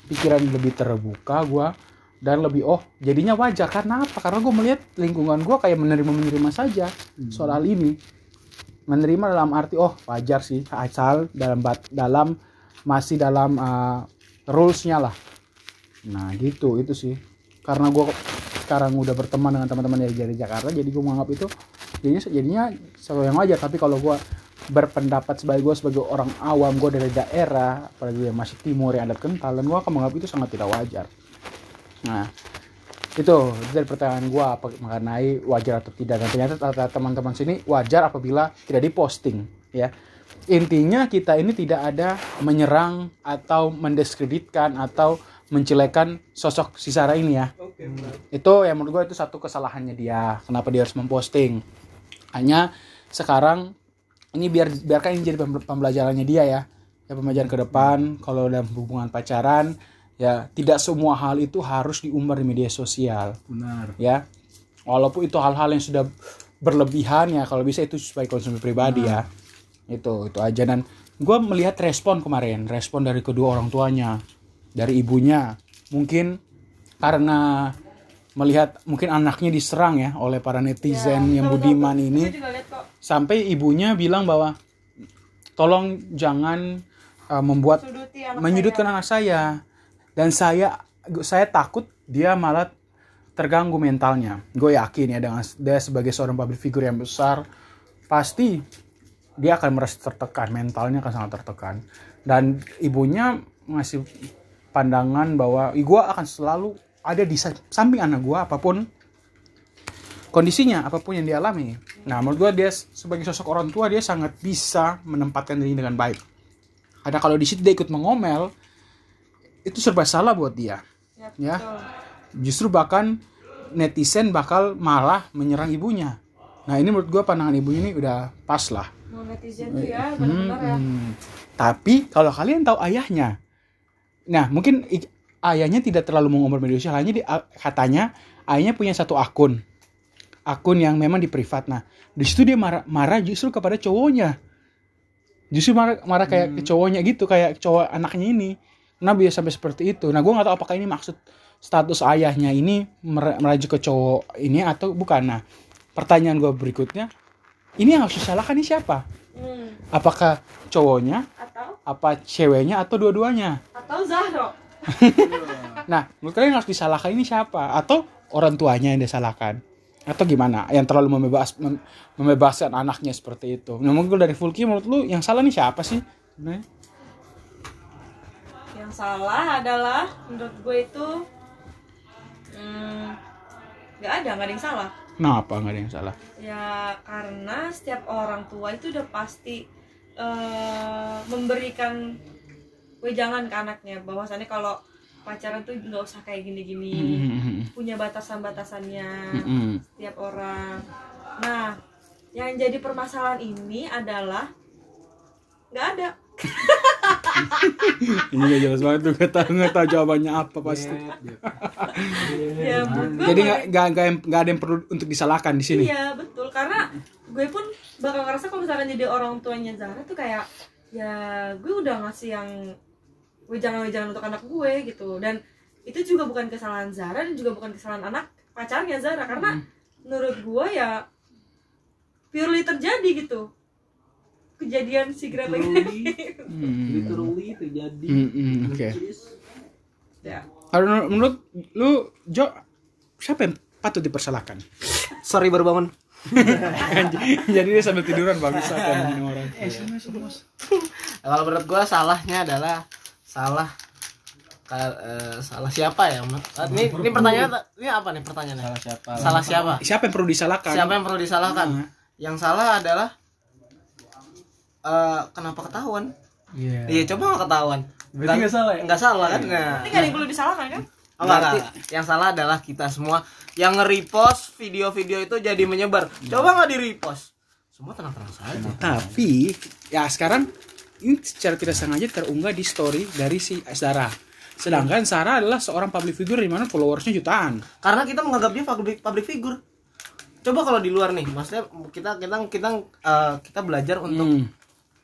pikiran lebih terbuka gua dan lebih oh jadinya wajar. Karena apa? Karena gue melihat lingkungan gua kayak menerima menerima saja soal hal ini. Menerima dalam arti oh wajar sih asal dalam bat, dalam masih dalam uh, rulesnya lah. Nah gitu itu sih. Karena gue sekarang udah berteman dengan teman-teman dari, dari Jakarta jadi gue menganggap itu jadinya jadinya sesuatu yang wajar. Tapi kalau gue berpendapat sebagai gue sebagai orang awam gue dari daerah apalagi yang masih timur yang adat kental dan gue akan menganggap itu sangat tidak wajar. Nah itu dari pertanyaan gue apa mengenai wajar atau tidak. Dan ternyata teman-teman sini wajar apabila tidak diposting ya intinya kita ini tidak ada menyerang atau mendiskreditkan atau menjelekan sosok si Sarah ini ya. Itu yang menurut gue itu satu kesalahannya dia kenapa dia harus memposting. Hanya sekarang ini biar biarkan ini jadi pem- pembelajarannya dia ya. Ya pembelajaran ke depan kalau dalam hubungan pacaran ya tidak semua hal itu harus diumbar di media sosial. Benar. Ya walaupun itu hal-hal yang sudah berlebihan ya kalau bisa itu sebagai konsumsi pribadi ya itu itu aja. Dan gue melihat respon kemarin respon dari kedua orang tuanya dari ibunya. Mungkin karena melihat mungkin anaknya diserang ya oleh para netizen yang budiman ini. Sampai ibunya bilang bahwa tolong jangan uh, membuat suduti anak menyudutkan saya. anak saya. Dan saya saya takut dia malah terganggu mentalnya. Gue yakin ya dengan dia sebagai seorang public figure yang besar pasti dia akan merasa tertekan mentalnya akan sangat tertekan. Dan ibunya ngasih pandangan bahwa gue akan selalu ada di sa- samping anak gue apa pun kondisinya apa pun yang dialami nah menurut gue dia sebagai sosok orang tua dia sangat bisa menempatkan diri dengan baik. Karena kalau di situ dia ikut mengomel itu serba salah buat dia. Ya, ya. justru bahkan netizen bakal malah menyerang ibunya. Nah ini menurut gue pandangan ibunya ini udah pas lah Mau netizen tuh ya benar-benar ya Hmm. Tapi kalau kalian tahu ayahnya, nah mungkin ayahnya tidak terlalu mengumbar media sosial, hanya di, katanya ayahnya punya satu akun. akun yang memang di privat. Nah, di situ dia marah, marah justru kepada cowoknya. Justru marah, marah kayak ke cowoknya gitu, kayak cowok anaknya ini. Kenapa bisa sampai seperti itu? Nah, gue nggak tahu apakah ini maksud status ayahnya ini mer- merajuk ke cowok ini atau bukan. Nah, pertanyaan gue berikutnya, ini yang harus disalahkan ini siapa? Hmm. Apakah cowoknya, Atau apa ceweknya, atau dua-duanya? atau Zahro. Nah, menurut kalian yang harus disalahkan ini siapa? Atau orang tuanya yang disalahkan? Atau gimana? Yang terlalu membebas, mem- membebaskan anaknya seperti itu. Nah, mungkin dari Fulki menurut lu yang salah nih siapa sih? Sebenarnya? Yang salah adalah menurut gue itu hmm, nggak ada nggak ada yang salah. Kenapa nggak ada yang salah? Ya karena setiap orang tua itu udah pasti eh, memberikan wejangan ke anaknya bahwasannya kalau pacaran tuh nggak usah kayak gini-gini Hmm. punya batasan-batasannya Mm-mm. setiap orang. Nah, yang jadi permasalahan ini adalah nggak ada. Ini gak jelas banget tuh gak tahu nggak tahu jawabannya apa pasti. Ya, menurut gue Jadi nggak- nggak ada yang perlu untuk disalahkan di sini. Iya betul. Karena gue pun bakal ngerasa kalau misalkan jadi orang tuanya Zara tuh kayak ya gue udah ngasih yang wejangan-wejangan untuk anak gue gitu. Dan itu juga bukan kesalahan Zara dan juga bukan kesalahan anak pacarnya Zara. Karena menurut gue ya purely terjadi gitu kejadian si Greta ini Hmm. literally terjadi. Mm-mm, Oke. ya. Kalau menurut- menurut lu Jo siapa yang patut dipersalahkan? sorry baru bangun. Jadi dia sambil tiduran bagus apa ini orang. Nah, kalau menurut gua salahnya adalah salah ka- eh, salah siapa ya Eh, ini ini pertanyaan ini apa nih pertanyaannya? Salah siapa? Salah siapa? Siapa yang perlu disalahkan? siapa yang perlu disalahkan? Yang salah adalah eh kenapa ketahuan Iya. iya coba nggak ketahuan Berarti nggak salah ya? nggak salah kan nah, ini gak ada yang perlu disalahkan kan Oh, enggak, enggak. Yang salah adalah kita semua yang nge-repost video-video itu jadi menyebar. Coba nggak di-repost. Semua tenang-tenang saja. Tapi ya sekarang ini secara tidak sengaja terunggah di story dari si Sarah. Sedangkan Sarah adalah seorang public figure di mana followersnya jutaan. Karena kita menganggap dia public, public figure. Coba kalau di luar nih, maksudnya kita kita kita eh, kita belajar untuk Hmm.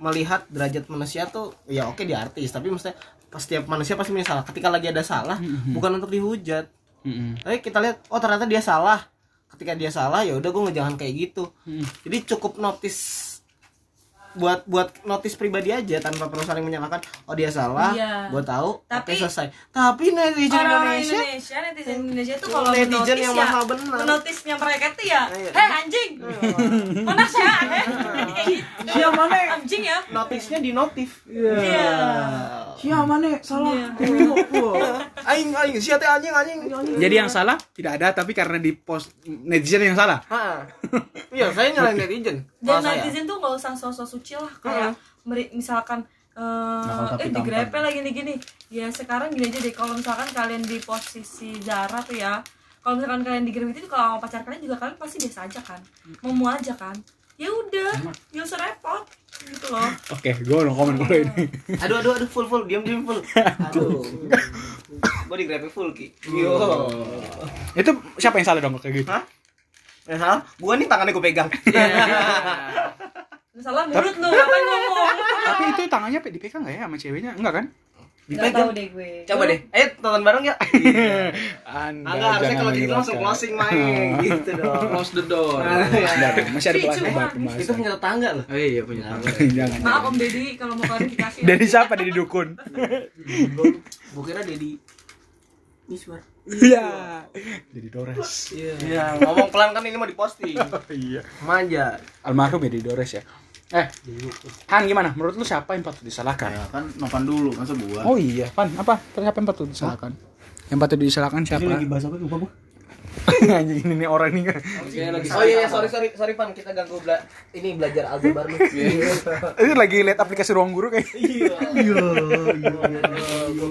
Melihat derajat manusia tuh ya oke di artis, tapi maksudnya pas setiap manusia pasti punya salah. Ketika lagi ada salah, bukan untuk dihujat. Mm-mm. Tapi kita lihat, oh ternyata dia salah. Ketika dia salah, ya udah gue ngejangan kayak gitu. Jadi cukup notice buat buat notice pribadi aja tanpa perlu saling menyalahkan. Oh dia salah, Iya. gue tahu. Tapi- oke selesai. Tapi netizen orang-orang Indonesia, Indonesia netizen Indonesia tuh kalau Netizen yang ya mahal benar. menotisnya mereka tuh ya Iya. heh anjing mana saya heh kayak gitu Siapa mana? anjing ya notisnya di notif. iya Siapa mana? Salah. Iya. Aing aing siapa anjing anjing. Jadi yang salah tidak ada tapi karena di post netizen yang salah. Iya, saya nyalain netizen. Dan netizen tuh nggak usah sosok suci lah kayak meri- misalkan eh eh digrepe lagi gini gini ya sekarang gini aja deh kalau misalkan kalian di posisi Zara tuh ya kalau misalkan kalian digrepe itu kalau sama pacar kalian juga kalian pasti biasa aja kan mau mau aja kan ya udah nggak usah repot gitu loh Oke, gue no komen kalau ini. Aduh aduh aduh full full diam diam full. Aduh. Gua di full ki. Yo. Itu siapa yang salah dong kayak gitu? Hah? Ya salah, gua nih tangannya gua pegang. misalnya mulut lu ngapain ngomong Tapi itu tangannya pe- dipegang nggak ya sama ceweknya? Enggak kan? nggak tahu deh gue Coba deh. Ayo tonton bareng ya. Anda Enggak, harusnya kalau gitu langsung closing main gitu dong. Close the door. Masih ada pembahasan. Itu punya tetangga loh. Oh iya punya. Jangan. maaf om deddy kalau mau klarifikasi. Dari siapa dari dukun? Gua kira Dedi Miswar. Iya. Jadi Dores. Iya, ngomong pelan kan ini mau diposting. Iya. Manja. Almarhum ya di Dores ya. Eh, Han gimana? Menurut lu siapa yang patut disalahkan? Ya kan nopan dulu masa gua. Oh iya, Pan, apa? Siapa yang patut disalahkan? Yang patut disalahkan siapa? bahas apa lupa gua Anjing ini nih orang nih. Oh iya, iya, sorry sorry sorry Pan, kita ganggu bela ini belajar aljabar nih. Ini lagi lihat aplikasi ruang guru kayak. Iya. Iya.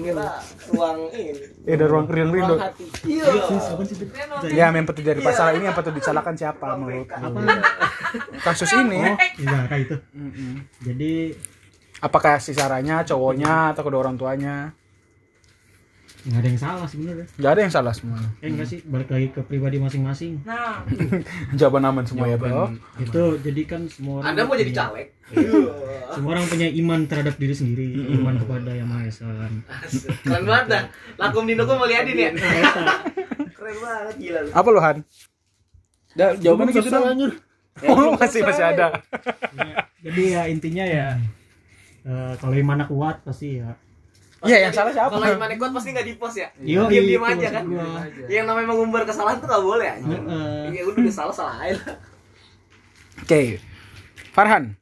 Kira ruang ini. Ya ada ruang real real. Ruang hati. Iya. Ya, yang patut dari masalah ini yang patut disalahkan siapa menurut? Kasus ini. Zara itu jadi Apakah si Saranya, cowoknya, atau kedua orang tuanya? Nggak ada yang salah sebenarnya. Nggak ada yang salah semuanya eh enggak sih balik lagi ke pribadi masing-masing. Nah, jawaban aman semua ya bro. Itu jadi kan semua orang anda mau jadi caleg? Semua orang punya iman terhadap diri sendiri iman kepada yang maha esa kan. Keren banget dah. Lakum dino kok mau liatin ya? Keren banget. Gila lu. Apa lu Han? Da, jawabannya gitu dong. oh masih masih ada. Ya, jadi ya intinya ya eh, kalau imannya kuat pasti ya iya yang salah siapa? kalau imannya kuat pasti nggak di post ya? Yo, diam diam itu aja kan? gua. yang namanya mengumbar kesalahan tuh nggak boleh aja Heeh. ya udah udah salah salah aja. Oke. Farhan.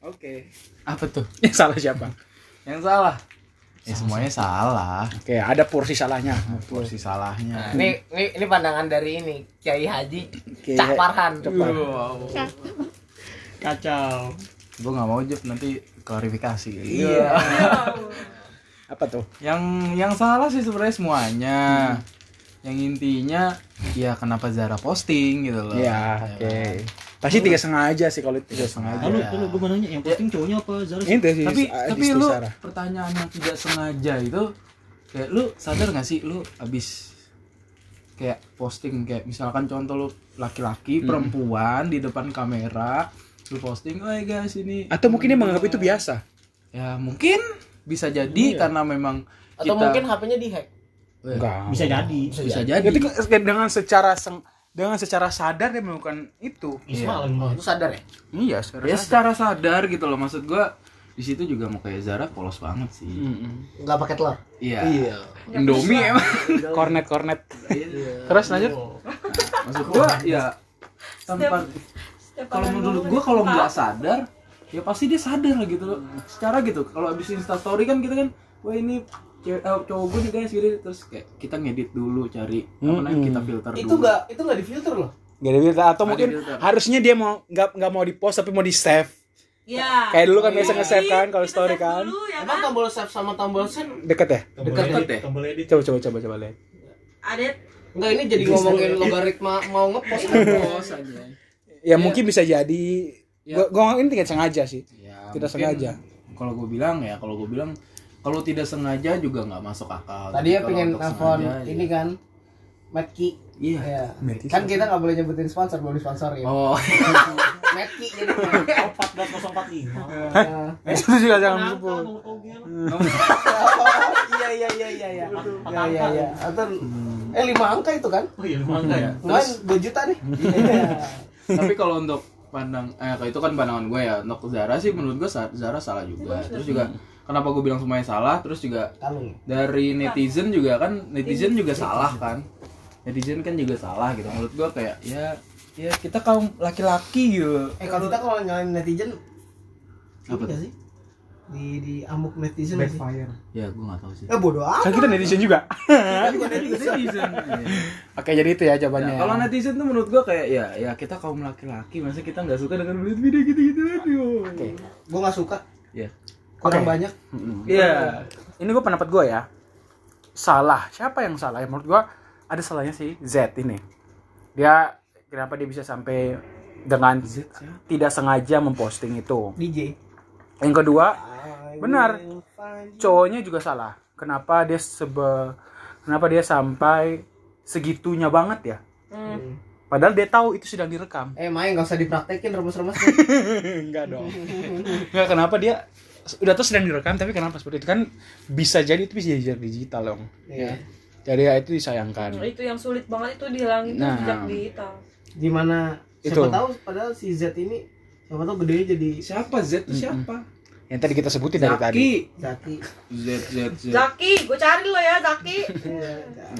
Oke. apa tuh? Yang salah siapa? Yang salah. Ya semuanya salah. oke ada porsi salahnya. Porsi salahnya. ini ini ini pandangan dari ini Kiai Haji Kiai Cak Ha- Farhan. Kacau. Gue nggak mau Jeff nanti klarifikasi. iya apa tuh Yang yang salah sih sebenarnya semuanya. Yang intinya ya kenapa Zara posting gitu loh. Iya, Ya oke. kan? Pasti tiga setengah aja sih kalau tiga setengah aja. lalu lalu gue mau nanya yang posting cowoknya apa Zara sih? Itu sih. Tapi ah, tapi lu Sarah. pertanyaan yang tidak sengaja itu kayak lu sadar gak sih lu abis kayak posting kayak misalkan contoh lu laki-laki perempuan di depan kamera lu posting oh guys ini Atau mungkin dia menganggap itu biasa. ya mungkin bisa jadi karena memang atau kita mungkin HP-nya dihack. Enggak. bisa jadi. Bisa jadi. Jadi ke- dengan secara seng, dengan secara sadar dia melakukan itu. Isma lagi lu sadar ya? Iya, secara ya sadar. secara sadar gitu loh. Maksud gua di situ juga mau kayak Zara polos banget sih. Mm-mm. nggak pakai telur? Iya. Indomie emang. Kornet kornet. Iya. Terus lanjut. maksud gua ya tanpa setiap kalau menurut gua kalau nggak sadar ya pasti dia sadar lah gitu loh secara gitu kalau abis instastory kan kita kan wah ini cewek eh, cowok gue nih guys gitu terus kayak kita ngedit dulu cari apa namanya kita filter itu dulu nggak itu nggak difilter loh Gak ada filter atau Ada mungkin filter. harusnya dia mau nggak nggak mau di post tapi mau di save. Ya. Kayak dulu kan biasa Iya. nge-save kan kalau story kan. dulu, ya emang kan? tombol save sama tombol send Deket ya? edit, deh. tombol edit Coba coba coba coba lihat. Adet Enggak ini jadi ngomongin logaritma mau ngepost ngepost aja Ya mungkin bisa jadi. Ya. Gua, gua ini tidak sengaja sih. ya, Tidak mungkin sengaja. kalau gue bilang ya kalau gue bilang kalau tidak sengaja juga nggak masuk akal. Tadi ya pengen telepon ini ya. kan Metki iya. Ya. Metki kan kita nggak boleh nyebutin sponsor belum disponsorin oh. Metki jadi 14045 Nah. Itu juga jangan disebut. iya iya iya iya iya. Iya iya iya. Atau eh lima angka itu kan? Oh iya lumayan ya. Lumayan dua juta nih Iya. tapi kalau untuk pandang eh itu kan pandangan gue ya. Untuk Zara sih menurut gue Zara salah juga. Terus juga kenapa gue bilang semuanya salah? Terus juga kalung. dari netizen juga kan netizen juga salah kan? Netizen kan juga salah gitu. Menurut gue kayak ya ya kita kaum laki-laki gitu eh kalau kita kalau nyalain netizen Apa tuh? sih di di amuk netizen backfire. Ya gue nggak tahu sih. Eh bodoh amat. Kan kita netizen juga. netizen. Iya. Oke, jadi itu ya jawabannya. Ya, kalau netizen tuh menurut gue kayak ya ya kita kaum laki-laki masa kita nggak suka dengan belit video gitu-gitu aduh gue nggak suka. Ya. Kurang Oke. banyak. Iya. ini gue pendapat gue ya. Salah. Siapa yang salah? Ya menurut gue ada salahnya sih Z ini. Dia kenapa dia bisa sampai dengan tidak sengaja memposting itu? DJ yang kedua Benar. cowoknya juga salah kenapa dia sebe kenapa dia sampai segitunya banget ya Hmm. padahal dia tahu itu sedang direkam eh main nggak usah dipraktekin remes-remes enggak dong enggak kenapa dia udah tuh sedang direkam tapi kenapa seperti itu kan bisa jadi itu bisa jadi digital dong Iya. jadi ya itu disayangkan Nah, itu yang sulit banget itu dihilangin Nah. jejak digital. gimana siapa Itu. tahu padahal si Z ini siapa tahu gedenya jadi siapa? Z itu siapa? Yang tadi kita sebutin dari tadi Zaki. Zaki Z Z Z. Zaki, gue cari lo ya Zaki.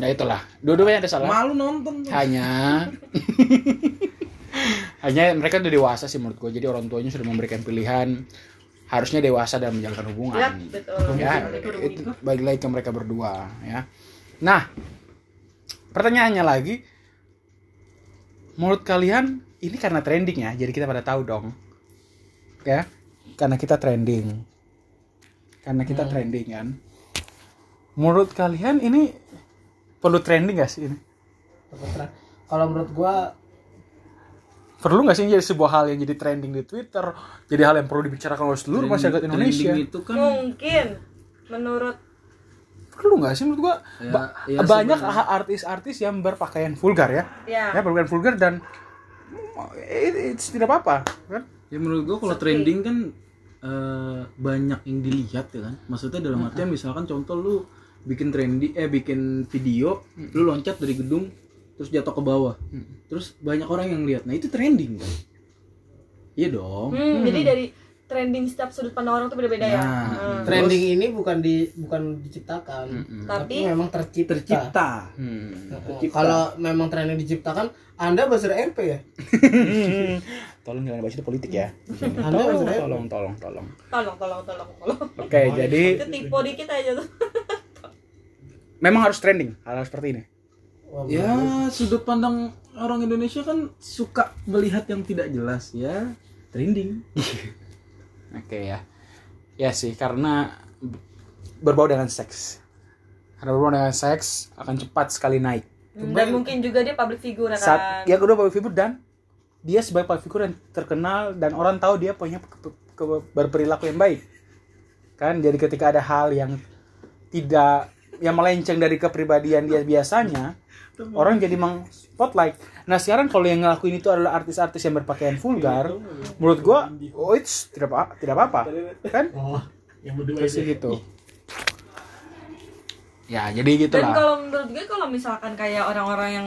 nah itulah. Dua-duanya ada salah. Malu nonton tuh. Hanya. Hanya mereka udah dewasa sih menurut gue jadi orang tuanya sudah memberikan pilihan. Harusnya dewasa dalam menjalankan hubungan. Ya, betul. ya Itu itu balik lagi ke mereka berdua ya. Nah pertanyaannya lagi menurut kalian ini karena trending ya jadi kita pada tahu dong. Ya karena kita trending. Karena kita trending kan? Menurut kalian ini perlu trending gak sih ini? Kalau menurut gua perlu nggak sih jadi sebuah hal yang jadi trending di Twitter? Jadi hal yang perlu dibicarakan oleh seluruh masyarakat Indonesia? Trending itu kan Mungkin menurut perlu nggak sih menurut gua? Ya, Ba- ya banyak artis-artis yang berpakaian vulgar ya. Ya. ya berpakaian vulgar dan it's tidak apa-apa kan? Ya menurut gua kalau trending kan eh, banyak yang dilihat ya kan? Maksudnya dalam artian misalkan contoh lu bikin trendy eh bikin video lu loncat dari gedung terus jatuh ke bawah. Terus banyak orang yang lihat. Nah itu trending kan? Iya dong. Hmm, jadi dari trending setiap sudut pandang orang tuh beda-beda ya. Nah, Hmm. trending ini bukan di bukan diciptakan tapi Tapi memang tercipta, tercipta. Hmm. Nah, kalau memang trending diciptakan anda buzzer RP ya? Tolong jangan bahas itu politik ya. Anda tolong tolong tolong tolong. Tolong, tolong, tolong, tolong. oke jadi Itu tipe dikit aja tuh. memang harus trending hal, -hal seperti ini. Wah, ya sudut pandang orang Indonesia kan suka melihat yang tidak jelas ya. Trending. Oke ya. Ya sih karena berbau dengan seks. Karena berbau dengan seks akan cepat sekali naik Dan mungkin juga dia public figure kan. saat ya kedua public figure dan dia sebagai public figure yang terkenal dan orang tahu dia punya ke- ke- berperilaku yang baik. Kan? Jadi ketika ada hal yang tidak yang melenceng dari kepribadian dia biasanya orang jadi meng spotlight. Nah sekarang kalau yang ngelakuin itu adalah artis-artis yang berpakaian vulgar menurut gua oh it's tidak apa tidak apa-apa. Kan? Oh yang berdua gitu ya jadi gitu Dan lah kalau menurut gue kalau misalkan kayak orang-orang yang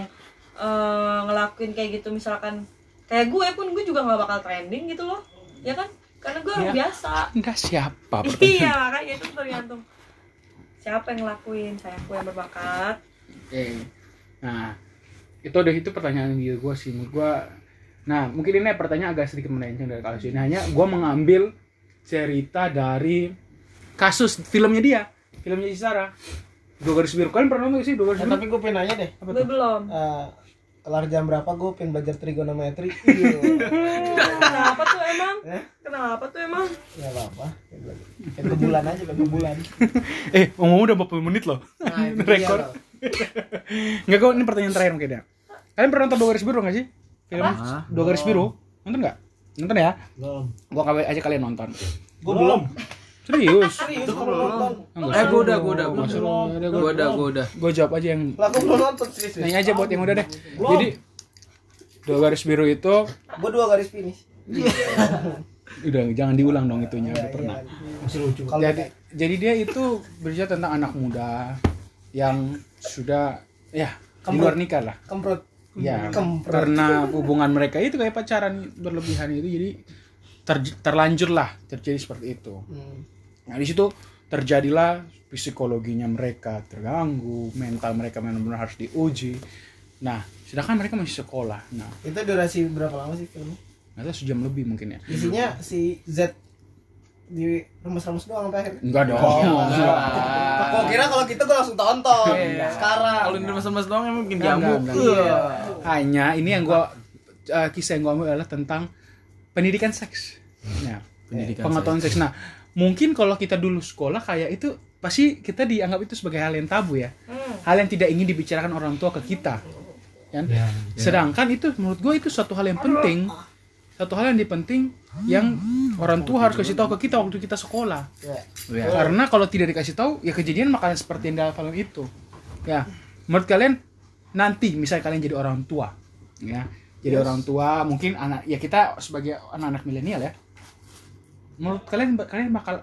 eh, ngelakuin kayak gitu misalkan kayak gue pun gue juga nggak bakal trending gitu loh. Ya kan? Karena gue orang Ya. biasa. anda siapa iya, makanya itu tergantung siapa yang ngelakuin. Sayangku yang berbakat. Oke. Nah, itu udah itu pertanyaan dia gue sih. Menurut gue, nah mungkin ini pertanyaan agak sedikit melenceng dari kasus ini. Hanya gue mengambil cerita dari kasus filmnya dia, filmnya Isara. Dua garis biru kalian pernah nonton nggak sih dua garis Eh, biru? tapi gue pengen nanya deh Gue belum. Eh, kelar jam berapa gue pengen belajar trigonometri iya Kenapa tuh emang? Eh? Kenapa tuh emang? nggak apa-apa pengen belajar. pengen ke bulan aja pengen ke bulan Eh, ngomong udah 40 menit loh. nah Rekor. Enggak kok, ini pertanyaan terakhir mungkin ya. Kalian pernah nonton dua garis biru nggak sih? Film Apa? dua garis biru? Nonton nggak? Nonton ya? belum Gua kawin aja kalian nonton. gue belum Serius? serius gue eh gua udah gua udah gua Nggak udah seru. Udah, gua udah gua udah Gue jawab aja yang lah gue belum nonton serius Nanya aja buat yang udah deh. Jadi dua garis biru itu gue dua garis finish udah jangan diulang dong itunya udah pernah. masih lucu kalau Jadi jadi dia itu bercerita tentang anak muda yang sudah ya di luar nikah lah. kemprot Ya, Kemprot. karena hubungan mereka itu kayak pacaran berlebihan itu jadi ter- terlanjur lah terjadi seperti itu. Hmm. Nah di situ terjadilah psikologinya mereka terganggu, mental mereka benar-benar harus diuji. Nah, sedangkan mereka masih sekolah. Nah, itu durasi berapa lama sih filmnya nggak tahu sejam lebih mungkin ya. isinya si Z di remes-remes doang sampai akhir Enggak dong. Oh, Enggak. Kok kira kalau gitu gue langsung tonton Iya. sekarang kalau ini mas-mas doang emang bikin enggak, Iya. enggak. Hanya ini yang gua eh, kisah yang gua ambil adalah tentang pendidikan seks. Ya, Pendidikan pengetahuan seks. Nah, mungkin kalau kita dulu sekolah kayak itu pasti kita dianggap itu sebagai hal yang tabu ya. Hmm. Hal yang tidak ingin dibicarakan orang tua ke kita. Kan? Sedangkan itu menurut gue itu suatu hal yang penting. Satu hal yang penting yang orang tua harus kasih tahu ke kita waktu kita sekolah. Ya. Iya. Karena kalau tidak dikasih tahu, ya kejadian makanan seperti yang dalam film itu. Ya, menurut kalian nanti misalnya kalian jadi orang tua, ya, jadi orang tua mungkin anak, ya kita sebagai anak-anak milenial ya, menurut kalian kalian bakal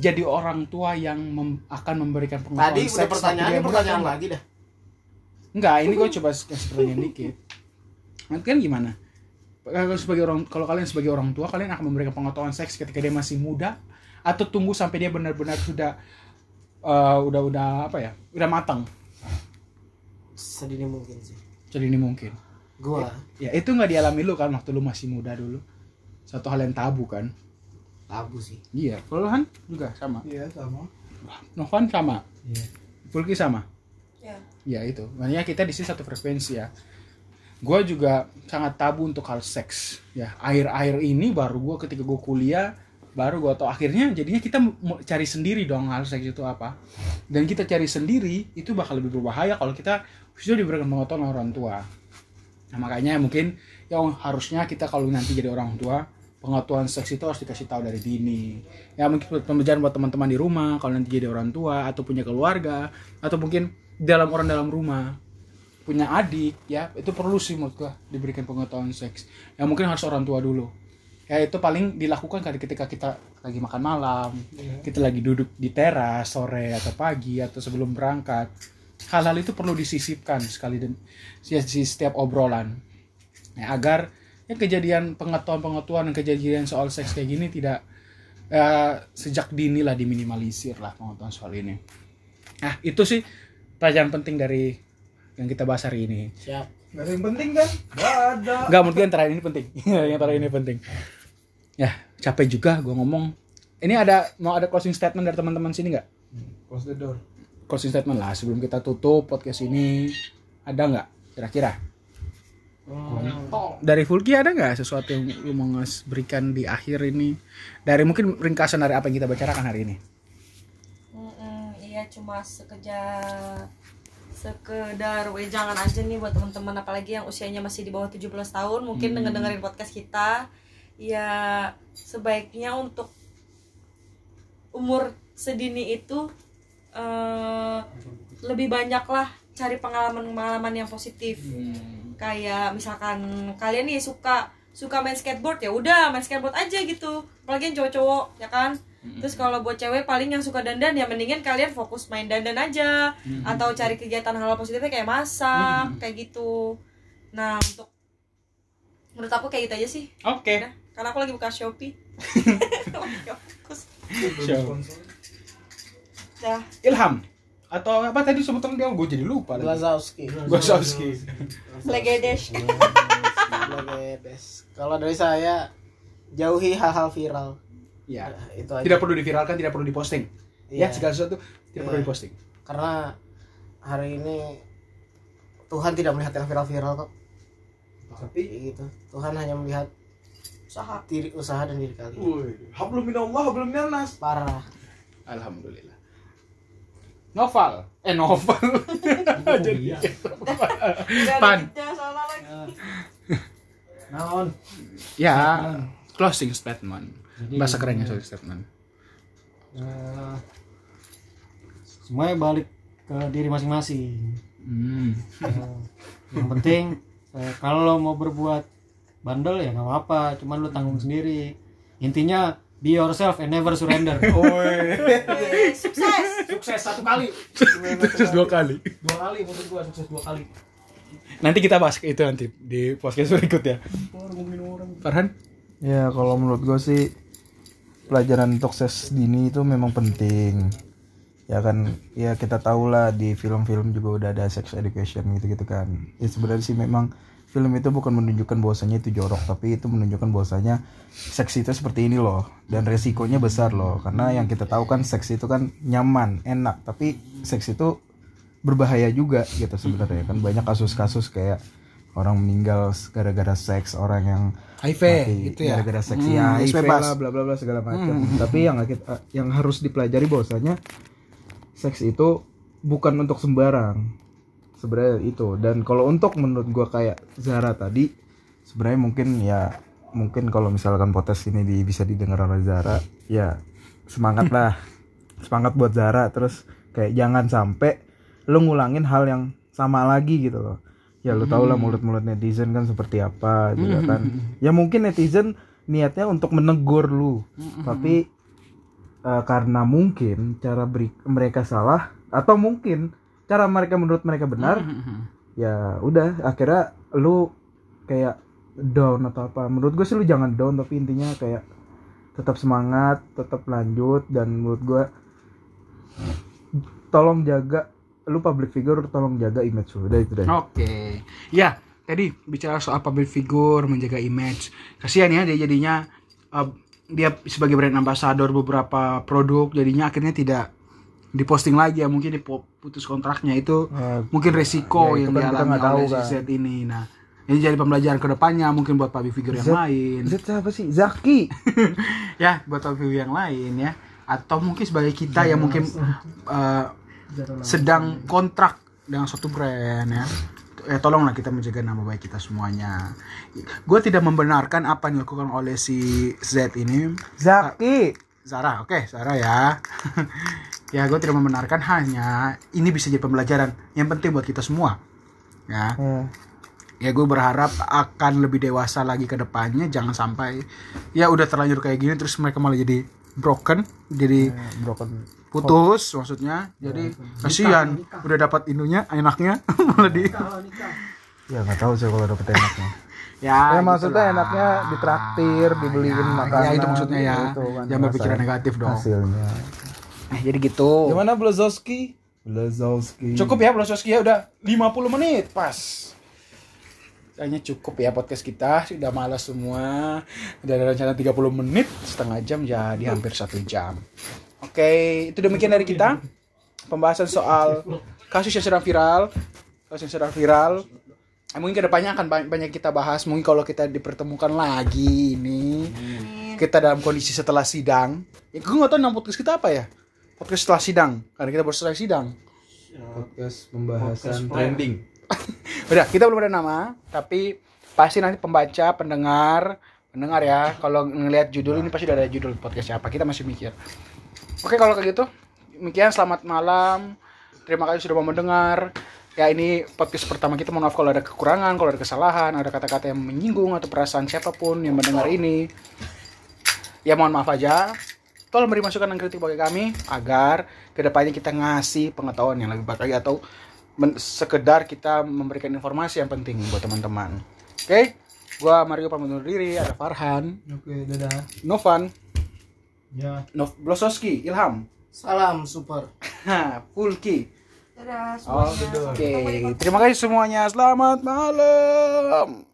jadi orang tua yang mem- akan memberikan pengetahuan tadi udah seks pertanyaan tapi ini dia pertanyaan lagi dah Enggak, ini gue coba kasih pertanyaan dikit. Kan gimana? Kalau sebagai orang, kalau kalian sebagai orang tua, kalian akan memberikan pengetahuan seks ketika dia masih muda, atau tunggu sampai dia benar-benar sudah, eh, udah udah apa ya, udah matang. sedini mungkin sih Jadi ini mungkin. gua Ya itu nggak dialami lu kan waktu lu masih muda dulu. Satu hal yang tabu kan. Tabu sih Iya. Kalau Han juga sama. Iya sama. Novan sama. Iya. Fulki sama. Ya. Ya itu. Makanya kita di sini satu frekuensi ya. Gue juga sangat tabu untuk hal seks. Ya akhir-akhir ini baru gue ketika gue kuliah baru gue tau akhirnya jadinya kita mau cari sendiri dong hal seks itu apa. Dan kita cari sendiri itu bakal lebih berbahaya kalau kita sudah diberikan pengetahuan orang tua. Nah makanya mungkin yang harusnya kita kalau nanti jadi orang tua pengetahuan seks itu harus dikasih tahu dari dini. Ya mungkin pembelajaran buat teman-teman di rumah kalau nanti jadi orang tua atau punya keluarga atau mungkin dalam orang dalam rumah punya adik ya itu perlu sih menurut gua diberikan pengetahuan seks. Ya mungkin harus orang tua dulu. Ya itu paling dilakukan kali ketika kita lagi makan malam kita lagi duduk di teras sore atau pagi atau sebelum berangkat. Hal-hal itu perlu disisipkan sekali dan di di setiap obrolan. Ya, agar ya kejadian pengetahuan-pengetahuan dan kejadian soal seks kayak gini tidak eh, sejak dini lah diminimalisir lah pengetahuan soal ini nah itu sih pelajaran penting dari yang kita bahas hari ini siap Gak ada yang penting kan? Gak ada. Enggak, menurut gue yang terakhir ini penting. yang terakhir ini penting. Ya, capek juga gue ngomong. Ini ada mau ada closing statement dari teman-teman sini nggak? Close the door. Closing statement lah sebelum kita tutup podcast ini. Ada nggak? Kira-kira? Dari Fulki ada nggak sesuatu yang lu mau ngas- berikan di akhir ini? Dari mungkin ringkasan dari apa yang kita bicarakan hari ini. Mm-mm, iya cuma sekedar sekedar wejangan aja nih buat teman-teman apalagi yang usianya masih di bawah 17 tahun mungkin dengan dengerin podcast kita ya sebaiknya untuk umur sedini itu eh, lebih banyak lah cari pengalaman-pengalaman yang positif kayak misalkan kalian nih suka suka main skateboard ya udah main skateboard aja gitu. Apalagi yang cowok-cowok ya kan? Terus kalau buat cewek paling yang suka dandan ya mendingan kalian fokus main dandan aja. Atau cari kegiatan hal positifnya kayak masak kayak gitu. Nah untuk menurut aku kayak gitu aja sih. Oke. Udah, karena aku lagi buka shopee. Fokus. Dah. Ilham atau apa tadi sebutan dia gue jadi lupa lagi. Glazowski Gosowski. Legedesh Legedes. kalau dari saya jauhi hal-hal viral Ya. Ya, itu aja Tidak perlu diviralkan, tidak perlu diposting. Ya, Iya. segala sesuatu tidak perlu Iya. diposting. karena hari ini Tuhan tidak melihat yang viral-viral kok Tapi Kayak gitu Tuhan hanya melihat usaha diri usaha dan diri kalian Woi, hablum minallah, hablum minannas. parah Alhamdulillah. Novel. Eh novel. Jadi Iya. Gak Pan. lagi Naon? ya, closing statement. Jadi- Bahasa kerennya closing statement. Eh, semuanya balik ke diri masing-masing. Hmm. Eh, yang penting eh, kalau lo mau berbuat bandel ya nggak apa-apa, cuman lo tanggung sendiri. Intinya be yourself and never surrender. Eh, sukses Sukses satu kali, Sukses dua kali. dua kali menurut gua sukses dua kali. Nanti kita bahas itu nanti di podcast berikutnya. Farhan? Ya kalau menurut gue sih pelajaran sukses dini itu memang penting. Ya kan, ya kita tahu lah di film-film juga udah ada sex education gitu-gitu kan. Ya sebenarnya sih memang film itu bukan menunjukkan bahwasanya itu jorok, tapi itu menunjukkan bahwasanya seks itu seperti ini loh. Dan resikonya besar loh. Karena yang kita tahu kan seks itu kan nyaman, enak, tapi seks itu berbahaya juga gitu sebenarnya. Kan banyak kasus-kasus kayak orang meninggal gara-gara seks, orang yang HIV mati itu ya. gara-gara seks. Hmm, ya HIV bebas. lah bla bla bla segala macam. Tapi yang kita yang harus dipelajari bahwasanya seks itu bukan untuk sembarang sebenarnya itu. Dan kalau untuk menurut gua kayak Zara tadi sebenarnya mungkin ya mungkin kalau misalkan podcast ini di- bisa didengar oleh Zara ya semangat lah. Semangat buat Zara terus kayak jangan sampai lu ngulangin hal yang sama lagi gitu loh. Ya lu tau lah mulut-mulut netizen kan seperti apa juga kan. Ya mungkin netizen niatnya untuk menegur lu tapi eh, karena mungkin cara beri mereka salah atau mungkin cara mereka menurut mereka benar ya udah akhirnya lu kayak down atau apa menurut gue sih lu jangan down tapi intinya kayak tetap semangat tetap lanjut dan menurut gue tolong jaga lu public figure tolong jaga image lu udah itu deh Oke. Ya, tadi bicara soal public figure, menjaga image. Kasihan ya dia jadinya uh, dia sebagai brand ambassador beberapa produk jadinya akhirnya tidak diposting lagi ya mungkin diputus kontraknya itu Eh, mungkin resiko ya, yang kan dialami tahu, oleh si kan. Z ini. Nah, ini jadi pembelajaran ke depannya mungkin buat public figure yang lain. Z siapa sih? Zaki. Ya, buat public figure yang lain ya. Atau mungkin sebagai kita yang mungkin uh, sedang kontrak dengan suatu brand ya. Eh tolonglah kita menjaga nama baik kita semuanya. Gue tidak membenarkan apa yang dilakukan oleh si Z ini. Zaki. Zara oke Zara ya ya gue tidak membenarkan hanya ini bisa jadi pembelajaran. Yang penting buat kita semua ya. Ya. ya gue berharap akan lebih dewasa lagi ke depannya. Jangan sampai ya udah terlanjur kayak gini terus mereka malah jadi broken jadi broken. putus maksudnya. Jadi kasihan. udah dapat indunya enaknya malah di ya nggak tahu sih kalau dapet enaknya. Ya, ya maksudnya gitulah. enaknya ditraktir dibeliin ya, makanan ya itu maksudnya ya. gitu kan, jangan berpikiran ngerasain negatif dong. hasilnya Eh, jadi gitu. Gimana Blazowski? Blazowski. Cukup ya Blososki ya udah 50 menit. Pas. Kayaknya cukup ya podcast kita. Sudah malas semua. Udah ada rencana 30 menit setengah jam jadi hampir satu jam. Oke itu demikian dari kita. Pembahasan soal kasus yang sedang viral. Kasus yang sedang viral. Eh, mungkin ke depannya akan ba- banyak kita bahas. Mungkin kalau kita dipertemukan lagi ini kita dalam kondisi setelah sidang. Ya, gue nggak tahu nama podcast kita apa ya podcast setelah sidang karena kita baru selesai sidang podcast pembahasan trending Udah, kita belum ada nama, tapi pasti nanti pembaca, pendengar, pendengar ya, kalau ngelihat judul ini pasti udah ada judul podcast siapa. Kita masih mikir. Oke, kalau kayak gitu, demikian selamat malam. Terima kasih sudah mau mendengar. Ya ini podcast pertama kita. Mohon maaf kalau ada kekurangan, kalau ada kesalahan, ada kata-kata yang menyinggung atau perasaan siapa pun yang mendengar ini. Ya mohon maaf aja. Tolong beri masukan dan kritik bagi kami agar ke depannya kita ngasih pengetahuan yang lebih baik lagi atau men- sekedar kita memberikan informasi yang penting buat teman-teman. Oke, gua Mario pamit undur diri, ada Farhan, oke dadah Novan, ya Nov Blososki, Ilham, salam super Ha, Pulki. Dadah Oh, semuanya. Oke, terima kasih semuanya. Selamat malam.